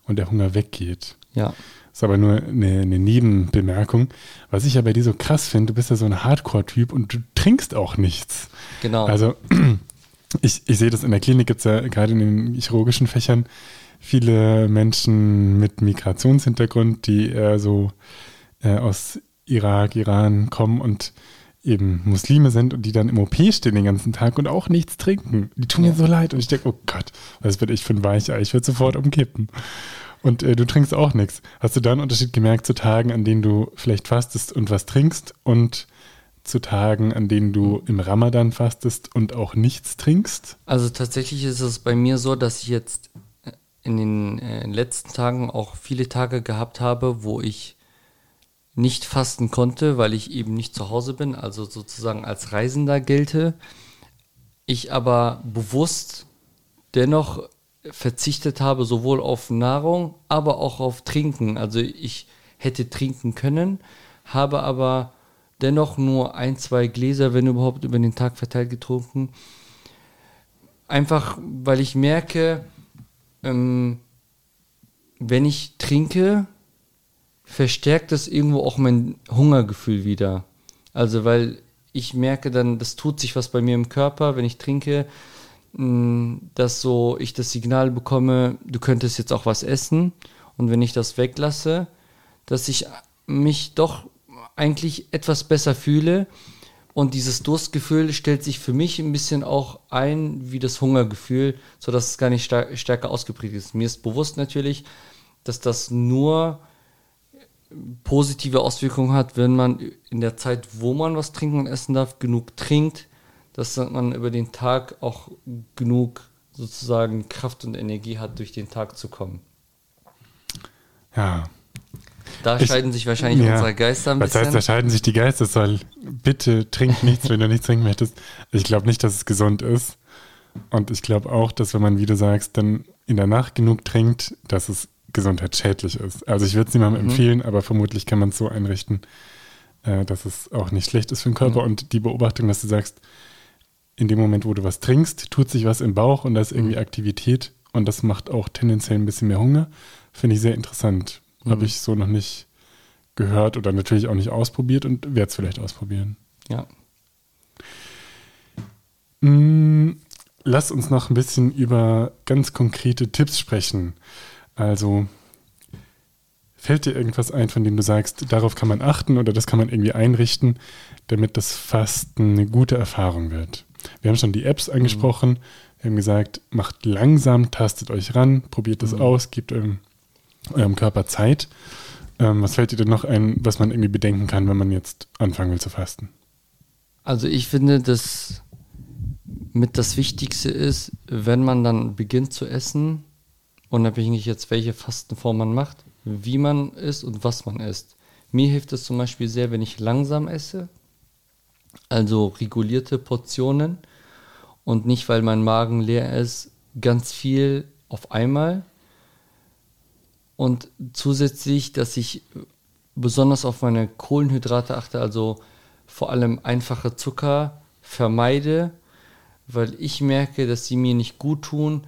und der Hunger weggeht. Ja. Ist aber nur eine, eine Nebenbemerkung. Was ich ja bei dir so krass finde, du bist ja so ein Hardcore-Typ und du trinkst auch nichts. Genau. Also ich, ich sehe das in der Klinik, gibt es ja gerade in den chirurgischen Fächern viele Menschen mit Migrationshintergrund, die eher so äh, aus Irak, Iran kommen und eben Muslime sind und die dann im OP stehen den ganzen Tag und auch nichts trinken. Die tun mir so leid und ich denke, oh Gott, was bin ich für ein Weichei, ich würde sofort umkippen. Und äh, du trinkst auch nichts. Hast du da einen Unterschied gemerkt zu Tagen, an denen du vielleicht fastest und was trinkst und zu Tagen, an denen du im Ramadan fastest und auch nichts trinkst? Also tatsächlich ist es bei mir so, dass ich jetzt in den äh, letzten Tagen auch viele Tage gehabt habe, wo ich nicht fasten konnte, weil ich eben nicht zu Hause bin, also sozusagen als Reisender gelte. Ich aber bewusst dennoch verzichtet habe, sowohl auf Nahrung, aber auch auf Trinken. Also ich hätte trinken können, habe aber dennoch nur ein, zwei Gläser, wenn überhaupt, über den Tag verteilt getrunken. Einfach, weil ich merke, ähm, wenn ich trinke, verstärkt das irgendwo auch mein Hungergefühl wieder. Also, weil ich merke dann, das tut sich was bei mir im Körper, wenn ich trinke, mm, dass so ich das Signal bekomme, du könntest jetzt auch was essen. Und wenn ich das weglasse, dass ich mich doch eigentlich etwas besser fühle. Und dieses Durstgefühl stellt sich für mich ein bisschen auch ein wie das Hungergefühl, sodass es gar nicht stärker ausgeprägt ist. Mir ist bewusst natürlich, dass das nur positive Auswirkungen hat, wenn man in der Zeit, wo man was trinken und essen darf, genug trinkt, dass man über den Tag auch genug sozusagen Kraft und Energie hat, durch den Tag zu kommen. Ja. Da ich, scheiden sich wahrscheinlich ja, unsere Geister ein was bisschen. Was heißt, da scheiden sich die Geister? Soll bitte trink nichts, wenn du nichts trinken möchtest. Ich glaube nicht, dass es gesund ist. Und ich glaube auch, dass wenn man, wie du sagst, dann in der Nacht genug trinkt, dass es gesundheitsschädlich ist. Also ich würde es niemandem mhm. empfehlen, aber vermutlich kann man es so einrichten, äh, dass es auch nicht schlecht ist für den Körper. Mhm. Und die Beobachtung, dass du sagst, in dem Moment, wo du was trinkst, tut sich was im Bauch und da ist irgendwie mhm. Aktivität und das macht auch tendenziell ein bisschen mehr Hunger, finde ich sehr interessant. Mhm. Habe ich so noch nicht gehört oder natürlich auch nicht ausprobiert und werde es vielleicht ausprobieren. Ja. Mm, lass uns noch ein bisschen über ganz konkrete Tipps sprechen. Also fällt dir irgendwas ein, von dem du sagst, darauf kann man achten oder das kann man irgendwie einrichten, damit das Fasten eine gute Erfahrung wird? Wir haben schon die Apps angesprochen. Mhm. Wir haben gesagt, macht langsam, tastet euch ran, probiert es mhm. aus, gebt eurem, eurem Körper Zeit. Ähm, was fällt dir denn noch ein, was man irgendwie bedenken kann, wenn man jetzt anfangen will zu fasten? Also ich finde, dass mit das Wichtigste ist, wenn man dann beginnt zu essen, unabhängig jetzt welche Fastenform man macht, wie man isst und was man isst. Mir hilft es zum Beispiel sehr, wenn ich langsam esse, also regulierte Portionen und nicht, weil mein Magen leer ist, ganz viel auf einmal. Und zusätzlich, dass ich besonders auf meine Kohlenhydrate achte, also vor allem einfache Zucker vermeide, weil ich merke, dass sie mir nicht gut tun.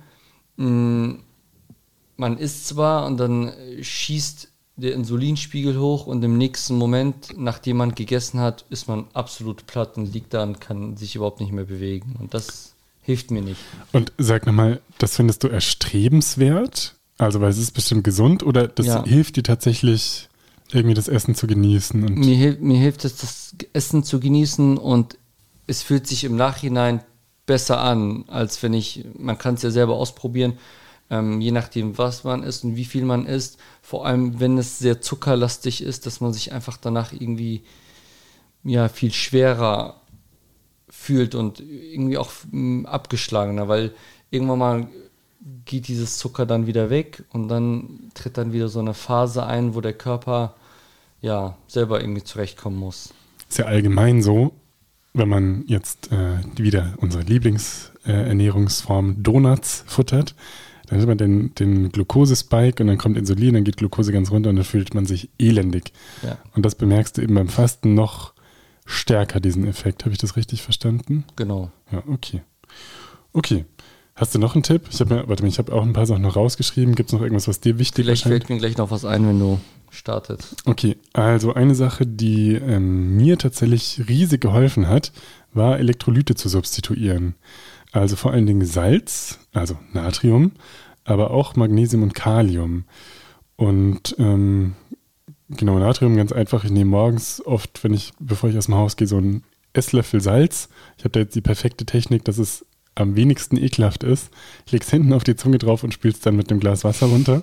Man isst zwar und dann schießt der Insulinspiegel hoch und im nächsten Moment, nachdem man gegessen hat, ist man absolut platt und liegt da und kann sich überhaupt nicht mehr bewegen. Und das hilft mir nicht. Und sag nochmal, das findest du erstrebenswert? Also, weil es ist bestimmt gesund oder das ja. hilft dir tatsächlich, irgendwie das Essen zu genießen? Und mir, mir hilft es, das Essen zu genießen und es fühlt sich im Nachhinein besser an, als wenn ich, man kann es ja selber ausprobieren, ähm, je nachdem, was man isst und wie viel man isst. Vor allem, wenn es sehr zuckerlastig ist, dass man sich einfach danach irgendwie ja, viel schwerer fühlt und irgendwie auch mm, abgeschlagener, weil irgendwann mal geht dieses Zucker dann wieder weg und dann tritt dann wieder so eine Phase ein, wo der Körper ja selber irgendwie zurechtkommen muss. Ist ja allgemein so, wenn man jetzt äh, wieder unsere Lieblingsernährungsform äh, Donuts futtert, dann hat man den, den Glukosespike und dann kommt Insulin, dann geht Glukose ganz runter und dann fühlt man sich elendig. Ja. Und das bemerkst du eben beim Fasten noch stärker, diesen Effekt. Habe ich das richtig verstanden? Genau. Ja, okay. Okay. Hast du noch einen Tipp? Ich habe mir, warte mal, ich habe auch ein paar Sachen noch rausgeschrieben. Gibt es noch irgendwas, was dir wichtig ist? Vielleicht fällt mir gleich noch was ein, wenn du startest. Okay, also eine Sache, die ähm, mir tatsächlich riesig geholfen hat, war Elektrolyte zu substituieren. Also vor allen Dingen Salz, also Natrium, aber auch Magnesium und Kalium. Und ähm, genau, Natrium ganz einfach. Ich nehme morgens oft, wenn ich, bevor ich aus dem Haus gehe, so einen Esslöffel Salz. Ich habe da jetzt die perfekte Technik, dass es am wenigsten ekelhaft ist. Ich lege es hinten auf die Zunge drauf und spüle es dann mit einem Glas Wasser runter.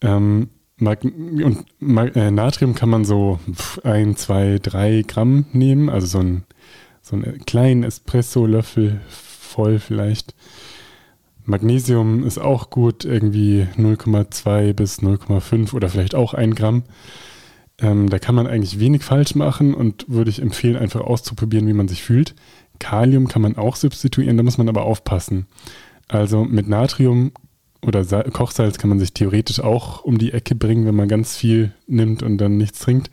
Ähm, und äh, Natrium kann man so ein, zwei, drei Gramm nehmen, also so ein so einen kleinen Espresso-Löffel voll vielleicht. Magnesium ist auch gut, irgendwie 0,2 bis 0,5 oder vielleicht auch 1 Gramm. Ähm, da kann man eigentlich wenig falsch machen und würde ich empfehlen, einfach auszuprobieren, wie man sich fühlt. Kalium kann man auch substituieren, da muss man aber aufpassen. Also mit Natrium oder Sa Kochsalz kann man sich theoretisch auch um die Ecke bringen, wenn man ganz viel nimmt und dann nichts trinkt.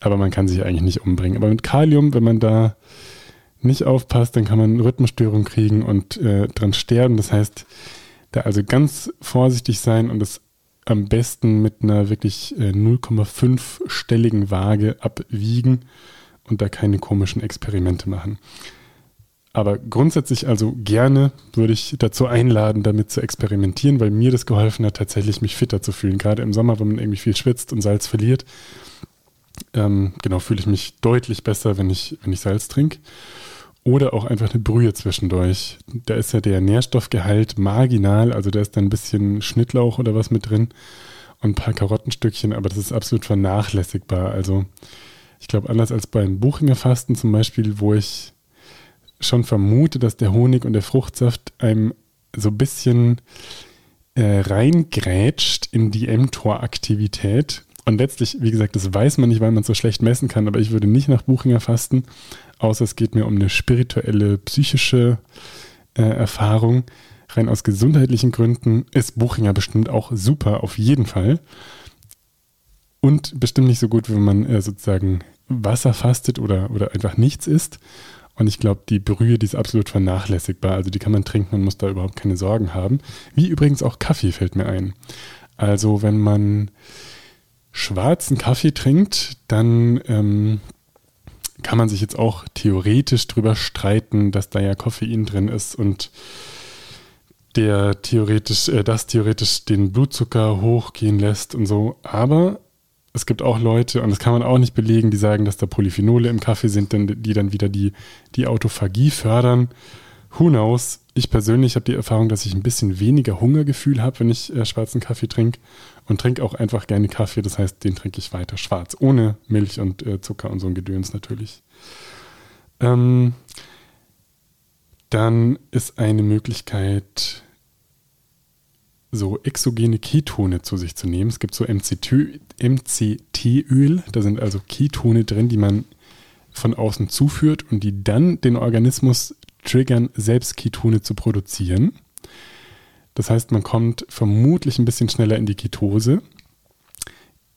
Aber man kann sich eigentlich nicht umbringen. Aber mit Kalium, wenn man da nicht aufpasst, dann kann man Rhythmusstörung kriegen und äh, dran sterben. Das heißt, da also ganz vorsichtig sein und es am besten mit einer wirklich äh, 0,5-stelligen Waage abwiegen und da keine komischen Experimente machen. Aber grundsätzlich also gerne würde ich dazu einladen, damit zu experimentieren, weil mir das geholfen hat, tatsächlich mich fitter zu fühlen. Gerade im Sommer, wenn man irgendwie viel schwitzt und Salz verliert, ähm, genau, fühle ich mich deutlich besser, wenn ich, wenn ich Salz trinke. Oder auch einfach eine Brühe zwischendurch. Da ist ja der Nährstoffgehalt marginal, also da ist dann ein bisschen Schnittlauch oder was mit drin. und ein paar Karottenstückchen, aber das ist absolut vernachlässigbar. Also ich glaube, anders als beim Buchinger Fasten zum Beispiel, wo ich schon vermute, dass der Honig und der Fruchtsaft einem so ein bisschen äh, reingrätscht in die mTOR-Aktivität. Und letztlich, wie gesagt, das weiß man nicht, weil man es so schlecht messen kann, aber ich würde nicht nach Buchinger fasten, außer es geht mir um eine spirituelle, psychische äh, Erfahrung. Rein aus gesundheitlichen Gründen ist Buchinger bestimmt auch super, auf jeden Fall. Und bestimmt nicht so gut, wenn man äh, sozusagen Wasser fastet oder, oder einfach nichts isst. Und ich glaube, die Brühe, die ist absolut vernachlässigbar. Also die kann man trinken und muss da überhaupt keine Sorgen haben. Wie übrigens auch Kaffee fällt mir ein. Also wenn man schwarzen Kaffee trinkt, dann ähm, kann man sich jetzt auch theoretisch drüber streiten, dass da ja Koffein drin ist und der theoretisch, äh, das theoretisch den Blutzucker hochgehen lässt und so. Aber es gibt auch Leute, und das kann man auch nicht belegen, die sagen, dass da Polyphenole im Kaffee sind, die dann wieder die, die Autophagie fördern. Who knows? Ich persönlich habe die Erfahrung, dass ich ein bisschen weniger Hungergefühl habe, wenn ich äh, schwarzen Kaffee trinke und trinke auch einfach gerne Kaffee. Das heißt, den trinke ich weiter schwarz, ohne Milch und äh, Zucker und so ein Gedöns natürlich. Ähm, dann ist eine Möglichkeit, so exogene Ketone zu sich zu nehmen. Es gibt so MCT-Öl, da sind also Ketone drin, die man von außen zuführt und die dann den Organismus triggern, selbst Ketone zu produzieren. Das heißt, man kommt vermutlich ein bisschen schneller in die Ketose.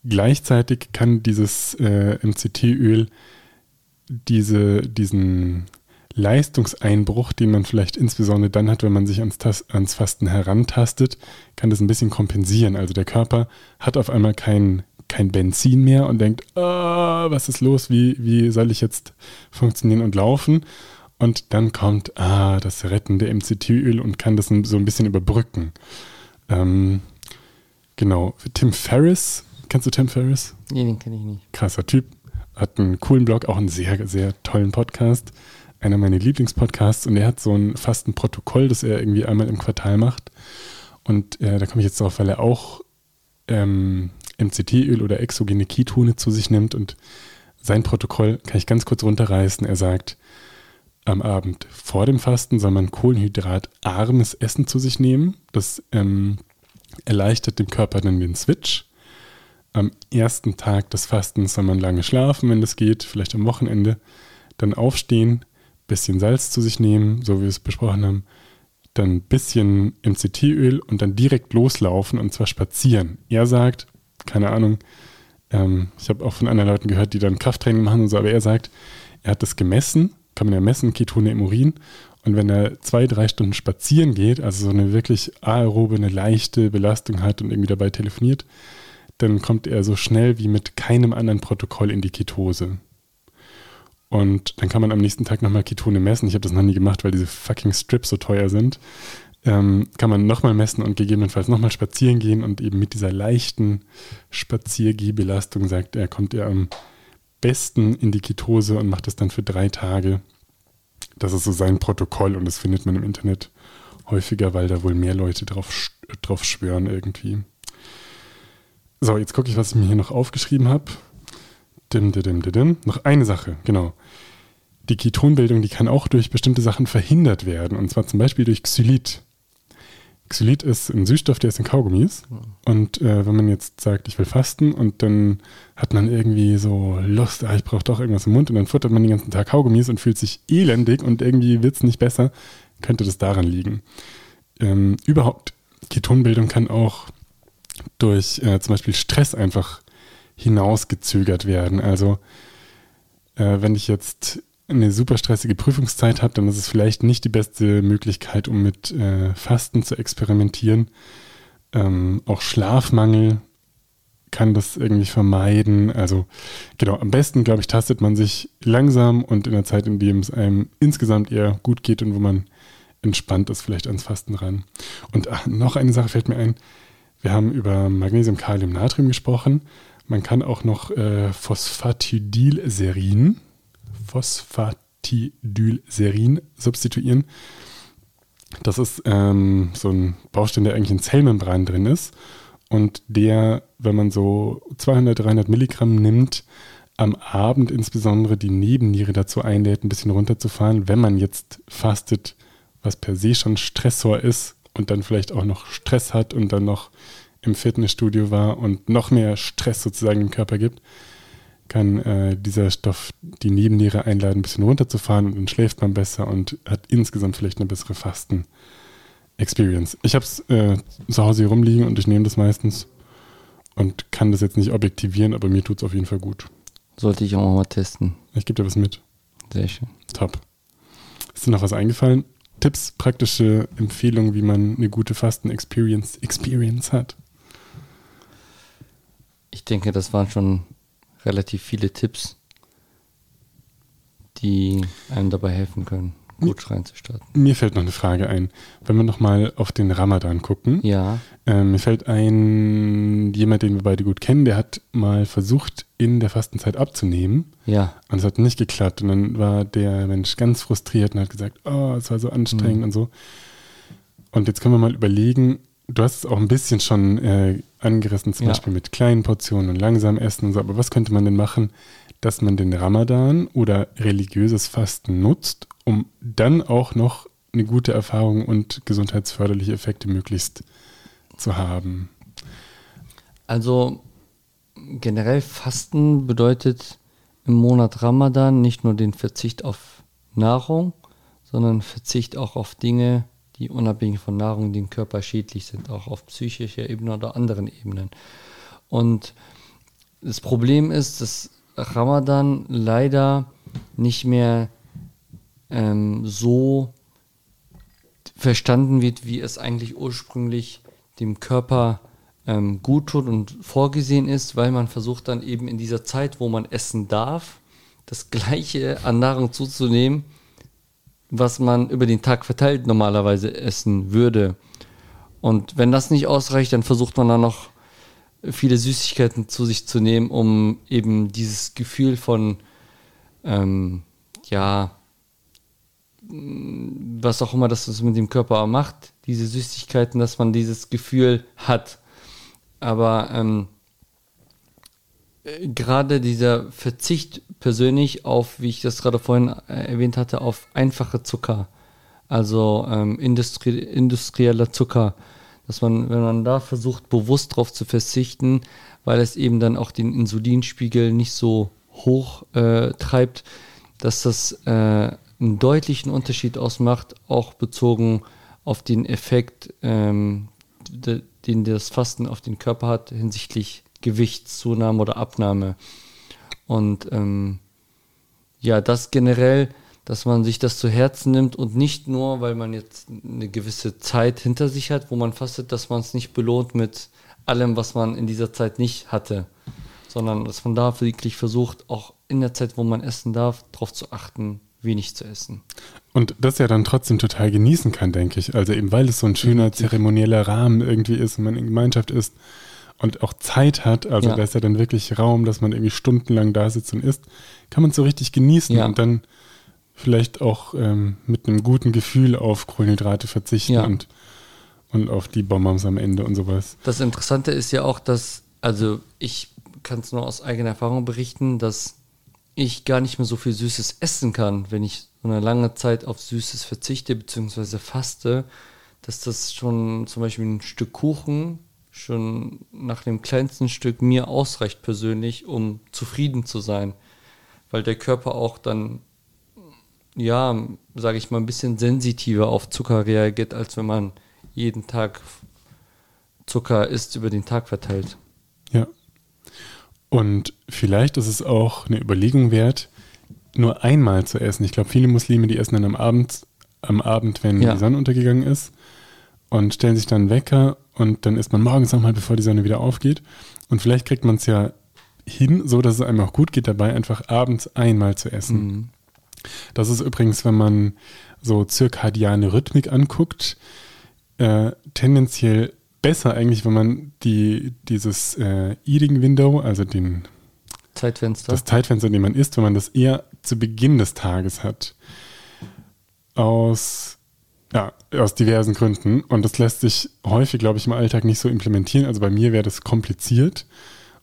Gleichzeitig kann dieses äh, MCT-Öl diese, diesen Leistungseinbruch, den man vielleicht insbesondere dann hat, wenn man sich ans, ans Fasten herantastet, kann das ein bisschen kompensieren. Also der Körper hat auf einmal kein, kein Benzin mehr und denkt, oh, was ist los, wie, wie soll ich jetzt funktionieren und laufen? Und dann kommt ah, das rettende MCT-Öl und kann das so ein bisschen überbrücken. Ähm, genau, Tim Ferriss, kennst du Tim Ferriss? Nee, den kenne ich nicht. Krasser Typ, hat einen coolen Blog, auch einen sehr, sehr tollen Podcast einer meiner Lieblingspodcasts und er hat so ein fast ein Protokoll, das er irgendwie einmal im Quartal macht. Und äh, da komme ich jetzt drauf, weil er auch ähm, MCT-Öl oder exogene Ketone zu sich nimmt und sein Protokoll kann ich ganz kurz runterreißen. Er sagt, am Abend vor dem Fasten soll man kohlenhydratarmes Essen zu sich nehmen. Das ähm, erleichtert dem Körper dann den Switch. Am ersten Tag des Fastens soll man lange schlafen, wenn das geht, vielleicht am Wochenende. Dann aufstehen, bisschen Salz zu sich nehmen, so wie wir es besprochen haben, dann ein bisschen MCT-Öl und dann direkt loslaufen und zwar spazieren. Er sagt, keine Ahnung, ähm, ich habe auch von anderen Leuten gehört, die dann Krafttraining machen und so, aber er sagt, er hat das gemessen, kann man ja messen, Ketone im Urin. Und wenn er zwei, drei Stunden spazieren geht, also so eine wirklich aerobe, eine leichte Belastung hat und irgendwie dabei telefoniert, dann kommt er so schnell wie mit keinem anderen Protokoll in die Ketose. Und dann kann man am nächsten Tag nochmal Ketone messen. Ich habe das noch nie gemacht, weil diese fucking Strips so teuer sind. Ähm, kann man nochmal messen und gegebenenfalls nochmal spazieren gehen und eben mit dieser leichten Spaziergehbelastung sagt er, kommt er am besten in die Ketose und macht das dann für drei Tage. Das ist so sein Protokoll und das findet man im Internet häufiger, weil da wohl mehr Leute drauf, drauf schwören irgendwie. So, jetzt gucke ich, was ich mir hier noch aufgeschrieben habe. Dim, dim, dim, dim. Noch eine Sache, genau. Die Ketonbildung, die kann auch durch bestimmte Sachen verhindert werden. Und zwar zum Beispiel durch Xylit. Xylit ist ein Süßstoff, der ist in Kaugummis. Und äh, wenn man jetzt sagt, ich will fasten und dann hat man irgendwie so Lust, ah, ich brauche doch irgendwas im Mund und dann futtert man den ganzen Tag Kaugummis und fühlt sich elendig und irgendwie wird es nicht besser, könnte das daran liegen. Ähm, überhaupt, Ketonbildung kann auch durch äh, zum Beispiel Stress einfach hinausgezögert werden. Also äh, wenn ich jetzt eine super stressige Prüfungszeit habe, dann ist es vielleicht nicht die beste Möglichkeit, um mit äh, Fasten zu experimentieren. Ähm, auch Schlafmangel kann das irgendwie vermeiden. Also genau, am besten, glaube ich, tastet man sich langsam und in der Zeit, in der es einem insgesamt eher gut geht und wo man entspannt ist, vielleicht ans Fasten ran. Und ach, noch eine Sache fällt mir ein. Wir haben über Magnesium, Kalium, Natrium gesprochen. Man kann auch noch äh, Phosphatidylserin, Phosphatidylserin substituieren. Das ist ähm, so ein Baustein, der eigentlich in Zellmembran drin ist. und der, wenn man so 200, 300 Milligramm nimmt, am Abend insbesondere die Nebenniere dazu einlädt, ein bisschen runterzufahren, wenn man jetzt fastet, was per se schon Stressor ist und dann vielleicht auch noch Stress hat und dann noch im Fitnessstudio war und noch mehr Stress sozusagen im Körper gibt, kann äh, dieser Stoff die Nebenniere einladen, ein bisschen runterzufahren und dann schläft man besser und hat insgesamt vielleicht eine bessere Fasten-Experience. Ich habe es äh, zu Hause hier rumliegen und ich nehme das meistens und kann das jetzt nicht objektivieren, aber mir tut es auf jeden Fall gut. Sollte ich auch mal testen. Ich gebe dir was mit. Sehr schön. Top. Ist dir noch was eingefallen? Tipps, praktische Empfehlungen, wie man eine gute Fasten-Experience Experience hat? Ich denke, das waren schon relativ viele Tipps, die einem dabei helfen können, gut reinzustarten. Mir fällt noch eine Frage ein. Wenn wir nochmal auf den Ramadan gucken, Ja, äh, mir fällt ein, jemand, den wir beide gut kennen, der hat mal versucht, in der Fastenzeit abzunehmen. ja, Und es hat nicht geklappt. Und dann war der Mensch ganz frustriert und hat gesagt, oh, es war so anstrengend Mhm. und so. Und jetzt können wir mal überlegen, du hast es auch ein bisschen schon äh, angerissen, zum Ja. Beispiel mit kleinen Portionen und langsam essen und so. Aber was könnte man denn machen, dass man den Ramadan oder religiöses Fasten nutzt, um dann auch noch eine gute Erfahrung und gesundheitsförderliche Effekte möglichst zu haben? Also generell Fasten bedeutet im Monat Ramadan nicht nur den Verzicht auf Nahrung, sondern Verzicht auch auf Dinge, die unabhängig von Nahrung dem Körper schädlich sind, auch auf psychischer Ebene oder anderen Ebenen. Und das Problem ist, dass Ramadan leider nicht mehr ähm, so verstanden wird, wie es eigentlich ursprünglich dem Körper ähm, gut tut und vorgesehen ist, weil man versucht dann eben in dieser Zeit, wo man essen darf, das gleiche an Nahrung zuzunehmen, was man über den Tag verteilt normalerweise essen würde. Und wenn das nicht ausreicht, dann versucht man dann noch viele Süßigkeiten zu sich zu nehmen, um eben dieses Gefühl von, ähm, ja, was auch immer das mit dem Körper macht, diese Süßigkeiten, dass man dieses Gefühl hat. Aber ähm, äh, gerade dieser Verzicht persönlich auf, wie ich das gerade vorhin äh, erwähnt hatte, auf einfache Zucker, also ähm, industrie industrieller Zucker, dass man, wenn man da versucht, bewusst darauf zu verzichten, weil es eben dann auch den Insulinspiegel nicht so hoch äh, treibt, dass das äh, einen deutlichen Unterschied ausmacht, auch bezogen auf den Effekt, ähm, de, den das Fasten auf den Körper hat hinsichtlich Gewichtszunahme oder Abnahme. Und ähm, ja, das generell, dass man sich das zu Herzen nimmt und nicht nur, weil man jetzt eine gewisse Zeit hinter sich hat, wo man fastet, dass man es nicht belohnt mit allem, was man in dieser Zeit nicht hatte, sondern dass man da wirklich versucht, auch in der Zeit, wo man essen darf, darauf zu achten, wenig zu essen. Und das ja dann trotzdem total genießen kann, denke ich. Also eben weil es so ein schöner zeremonieller Rahmen irgendwie ist und man in Gemeinschaft ist und auch Zeit hat, also Ja. da ist ja dann wirklich Raum, dass man irgendwie stundenlang da sitzt und isst, kann man es so richtig genießen Ja. und dann vielleicht auch ähm, mit einem guten Gefühl auf Kohlenhydrate verzichten Ja. und, und auf die Bonbons am Ende und sowas. Das Interessante ist ja auch, dass, also ich kann es nur aus eigener Erfahrung berichten, dass ich gar nicht mehr so viel Süßes essen kann, wenn ich so eine lange Zeit auf Süßes verzichte bzw. faste, dass das schon zum Beispiel ein Stück Kuchen schon nach dem kleinsten Stück mir ausreicht persönlich, um zufrieden zu sein, weil der Körper auch dann ja, sage ich mal, ein bisschen sensitiver auf Zucker reagiert, als wenn man jeden Tag Zucker isst, über den Tag verteilt. Ja. Und vielleicht ist es auch eine Überlegung wert, nur einmal zu essen. Ich glaube, viele Muslime, die essen dann am Abend, am Abend, wenn Ja. die Sonne untergegangen ist und stellen sich dann Wecker und dann isst man morgens nochmal, bevor die Sonne wieder aufgeht. Und vielleicht kriegt man es ja hin, so dass es einem auch gut geht dabei, einfach abends einmal zu essen. Mhm. Das ist übrigens, wenn man so zirkadiane Rhythmik anguckt, äh, tendenziell besser eigentlich, wenn man die, dieses äh, Eating Window, also den, Zeitfenster. das Zeitfenster, in dem man isst, wenn man das eher zu Beginn des Tages hat. Aus Ja, aus diversen Gründen. Und das lässt sich häufig, glaube ich, im Alltag nicht so implementieren. Also bei mir wäre das kompliziert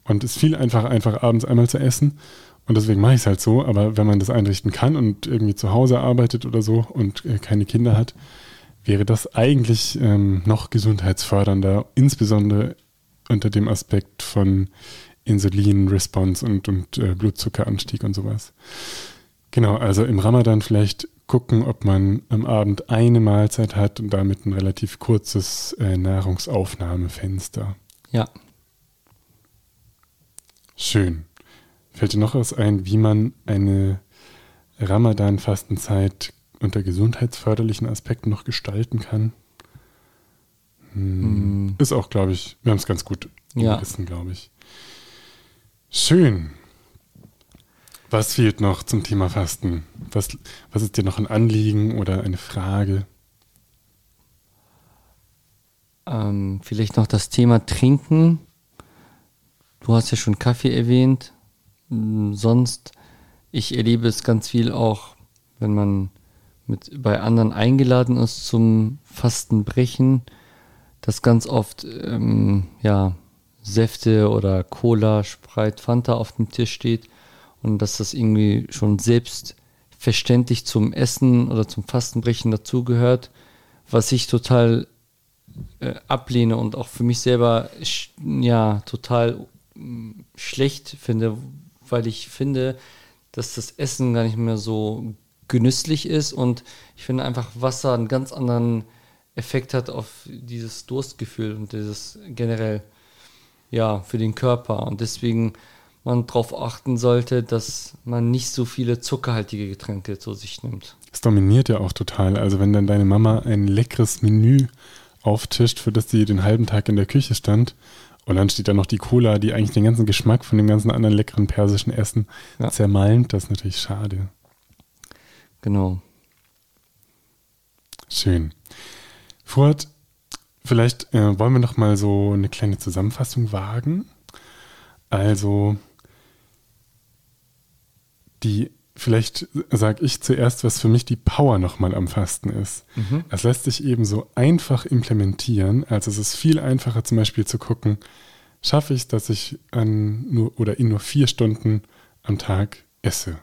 und es ist viel einfacher, einfach abends einmal zu essen. Und deswegen mache ich es halt so. Aber wenn man das einrichten kann und irgendwie zu Hause arbeitet oder so und äh, keine Kinder hat, wäre das eigentlich ähm, noch gesundheitsfördernder, insbesondere unter dem Aspekt von Insulin-Response und, und äh, Blutzuckeranstieg und sowas. Genau, also im Ramadan vielleicht gucken, ob man am Abend eine Mahlzeit hat und damit ein relativ kurzes äh, Nahrungsaufnahmefenster. Ja. Schön. Fällt dir noch was ein, wie man eine Ramadan-Fastenzeit unter gesundheitsförderlichen Aspekten noch gestalten kann? Hm. Mm. Ist auch, glaube ich, wir haben es ganz gut ja. glaube ich. Schön. Was fehlt noch zum Thema Fasten? Was, was ist dir noch ein Anliegen oder eine Frage? Ähm, vielleicht noch das Thema Trinken. Du hast ja schon Kaffee erwähnt. Hm, sonst, ich erlebe es ganz viel auch, wenn man mit bei anderen eingeladen ist zum Fastenbrechen, dass ganz oft ähm, ja, Säfte oder Cola, Sprite, Fanta auf dem Tisch steht und dass das irgendwie schon selbstverständlich zum Essen oder zum Fastenbrechen dazugehört, was ich total äh, ablehne und auch für mich selber ja total mh, schlecht finde, weil ich finde, dass das Essen gar nicht mehr so genüsslich ist und ich finde einfach Wasser einen ganz anderen Effekt hat auf dieses Durstgefühl und dieses generell ja für den Körper. Und deswegen man darauf achten sollte, dass man nicht so viele zuckerhaltige Getränke zu sich nimmt. Es dominiert ja auch total. Also wenn dann deine Mama ein leckeres Menü auftischt, für das sie den halben Tag in der Küche stand, und dann steht da noch die Cola, die eigentlich den ganzen Geschmack von dem ganzen anderen leckeren persischen Essen ja. zermalmt, das ist natürlich schade. Genau. Schön. Fuhrt, vielleicht äh, wollen wir noch mal so eine kleine Zusammenfassung wagen. Also die, vielleicht sage ich zuerst, was für mich die Power nochmal am Fasten ist. Mhm. Es lässt sich eben so einfach implementieren. Also es ist viel einfacher zum Beispiel zu gucken, schaffe ich es, dass ich an nur oder in nur vier Stunden am Tag esse.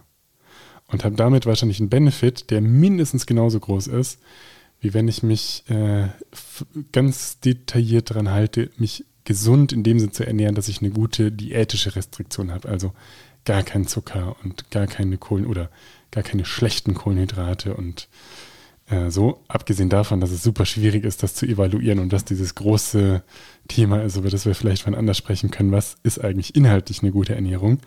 Und habe damit wahrscheinlich einen Benefit, der mindestens genauso groß ist, wie wenn ich mich äh, ganz detailliert daran halte, mich gesund in dem Sinn zu ernähren, dass ich eine gute diätische Restriktion habe. Also gar kein Zucker und gar keine Kohlen oder gar keine schlechten Kohlenhydrate und äh, so. Abgesehen davon, dass es super schwierig ist, das zu evaluieren und dass dieses große Thema ist, über das wir vielleicht wann anders sprechen können, was ist eigentlich inhaltlich eine gute Ernährung.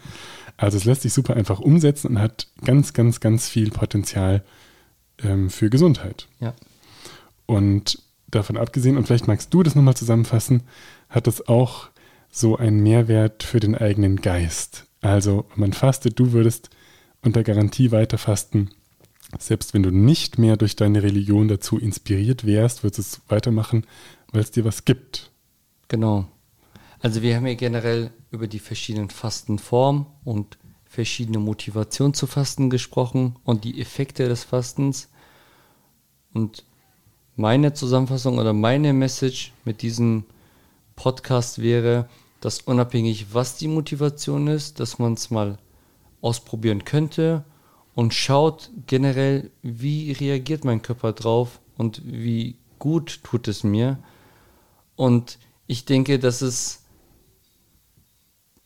Also es lässt sich super einfach umsetzen und hat ganz, ganz, ganz viel Potenzial ähm, für Gesundheit. Ja. Und davon abgesehen, und vielleicht magst du das nochmal zusammenfassen, hat es auch so einen Mehrwert für den eigenen Geist. Also, man fastet, du würdest unter Garantie weiter fasten. Selbst wenn du nicht mehr durch deine Religion dazu inspiriert wärst, würdest du es weitermachen, weil es dir was gibt. Genau. Also wir haben ja generell über die verschiedenen Fastenformen und verschiedene Motivationen zu Fasten gesprochen und die Effekte des Fastens. Und meine Zusammenfassung oder meine Message mit diesem Podcast wäre, dass unabhängig, was die Motivation ist, dass man es mal ausprobieren könnte und schaut generell, wie reagiert mein Körper drauf und wie gut tut es mir. Und ich denke, das ist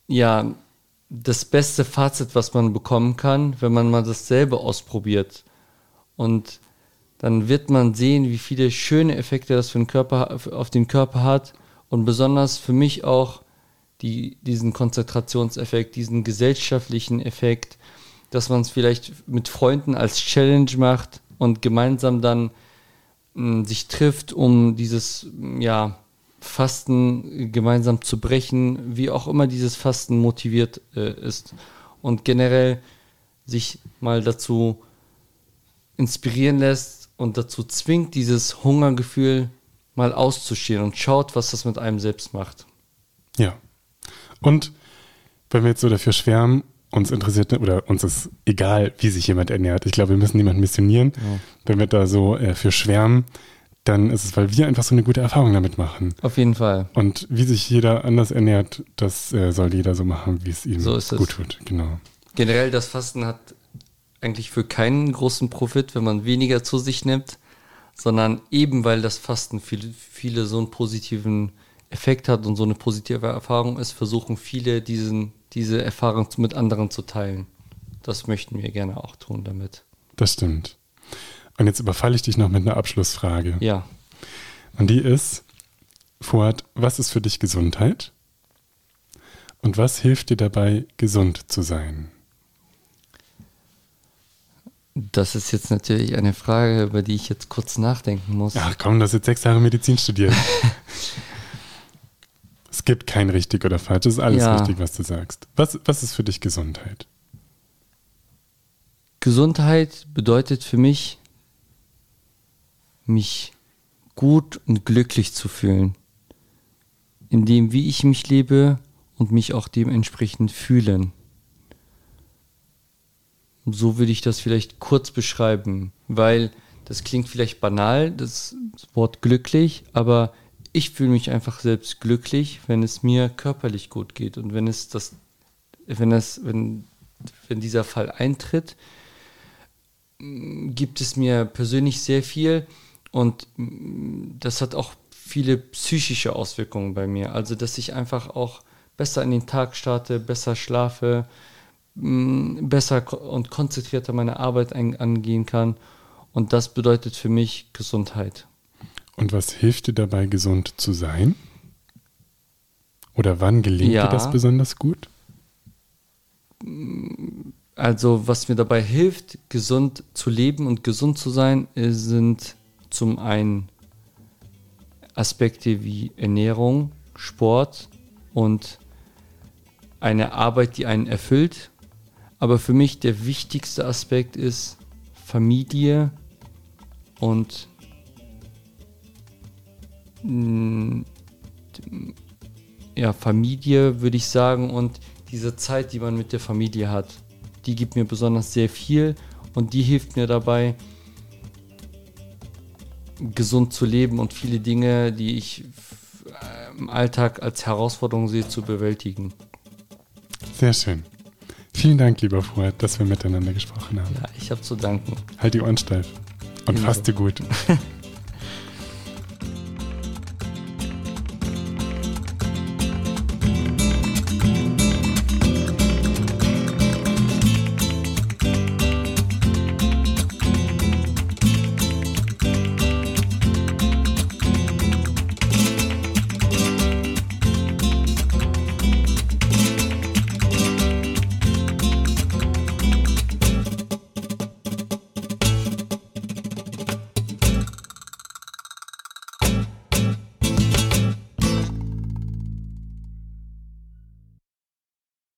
ja das beste Fazit, was man bekommen kann, wenn man mal dasselbe ausprobiert. Und dann wird man sehen, wie viele schöne Effekte das für den Körper, auf den Körper hat. Und besonders für mich auch, die, diesen Konzentrationseffekt, diesen gesellschaftlichen Effekt, dass man es vielleicht mit Freunden als Challenge macht und gemeinsam dann mh, hm, sich trifft, um dieses ja, Fasten gemeinsam zu brechen, wie auch immer dieses Fasten motiviert äh, ist. Und generell sich mal dazu inspirieren lässt und dazu zwingt, dieses Hungergefühl mal auszustehen und schaut, was das mit einem selbst macht. Ja, und wenn wir jetzt so dafür schwärmen, uns interessiert oder uns ist egal, wie sich jemand ernährt. Ich glaube, wir müssen niemanden missionieren. Ja. Wenn wir da so äh, für schwärmen, dann ist es, weil wir einfach so eine gute Erfahrung damit machen. Auf jeden Fall. Und wie sich jeder anders ernährt, das äh, soll jeder so machen, wie es ihm so gut tut. Genau. Generell, das Fasten hat eigentlich für keinen großen Profit, wenn man weniger zu sich nimmt, sondern eben weil das Fasten viele, viele so einen positiven Effekt hat und so eine positive Erfahrung ist, versuchen viele diesen, diese Erfahrung mit anderen zu teilen. Das möchten wir gerne auch tun damit. Das stimmt. Und jetzt überfalle ich dich noch mit einer Abschlussfrage. Ja. Und die ist, Fuad, was ist für dich Gesundheit? Und was hilft dir dabei, gesund zu sein? Das ist jetzt natürlich eine Frage, über die ich jetzt kurz nachdenken muss. Ach komm, du hast jetzt sechs Jahre Medizin studiert. es gibt kein richtig oder falsch, es ist alles ja. richtig, was du sagst. Was, was ist für dich Gesundheit? Gesundheit bedeutet für mich, mich gut und glücklich zu fühlen. In dem, wie ich mich lebe und mich auch dementsprechend fühlen. So würde ich das vielleicht kurz beschreiben, weil das klingt vielleicht banal, das Wort glücklich, aber ich fühle mich einfach selbst glücklich, wenn es mir körperlich gut geht und wenn es das, wenn es, wenn, wenn dieser Fall eintritt, gibt es mir persönlich sehr viel und das hat auch viele psychische Auswirkungen bei mir. Also, dass ich einfach auch besser in den Tag starte, besser schlafe, besser und konzentrierter meine Arbeit angehen kann. Und das bedeutet für mich Gesundheit. Und was hilft dir dabei, gesund zu sein? Oder wann gelingt ja. dir das besonders gut? Also, was mir dabei hilft, gesund zu leben und gesund zu sein, sind zum einen Aspekte wie Ernährung, Sport und eine Arbeit, die einen erfüllt aber für mich der wichtigste Aspekt ist Familie und ja, Familie würde ich sagen und diese Zeit, die man mit der Familie hat, die gibt mir besonders sehr viel und die hilft mir dabei, gesund zu leben und viele Dinge, die ich im Alltag als Herausforderung sehe, zu bewältigen. Sehr schön. Vielen Dank, lieber Fuad, dass wir miteinander gesprochen haben. Ja, ich habe zu danken. Halt die Ohren steif und faste gut.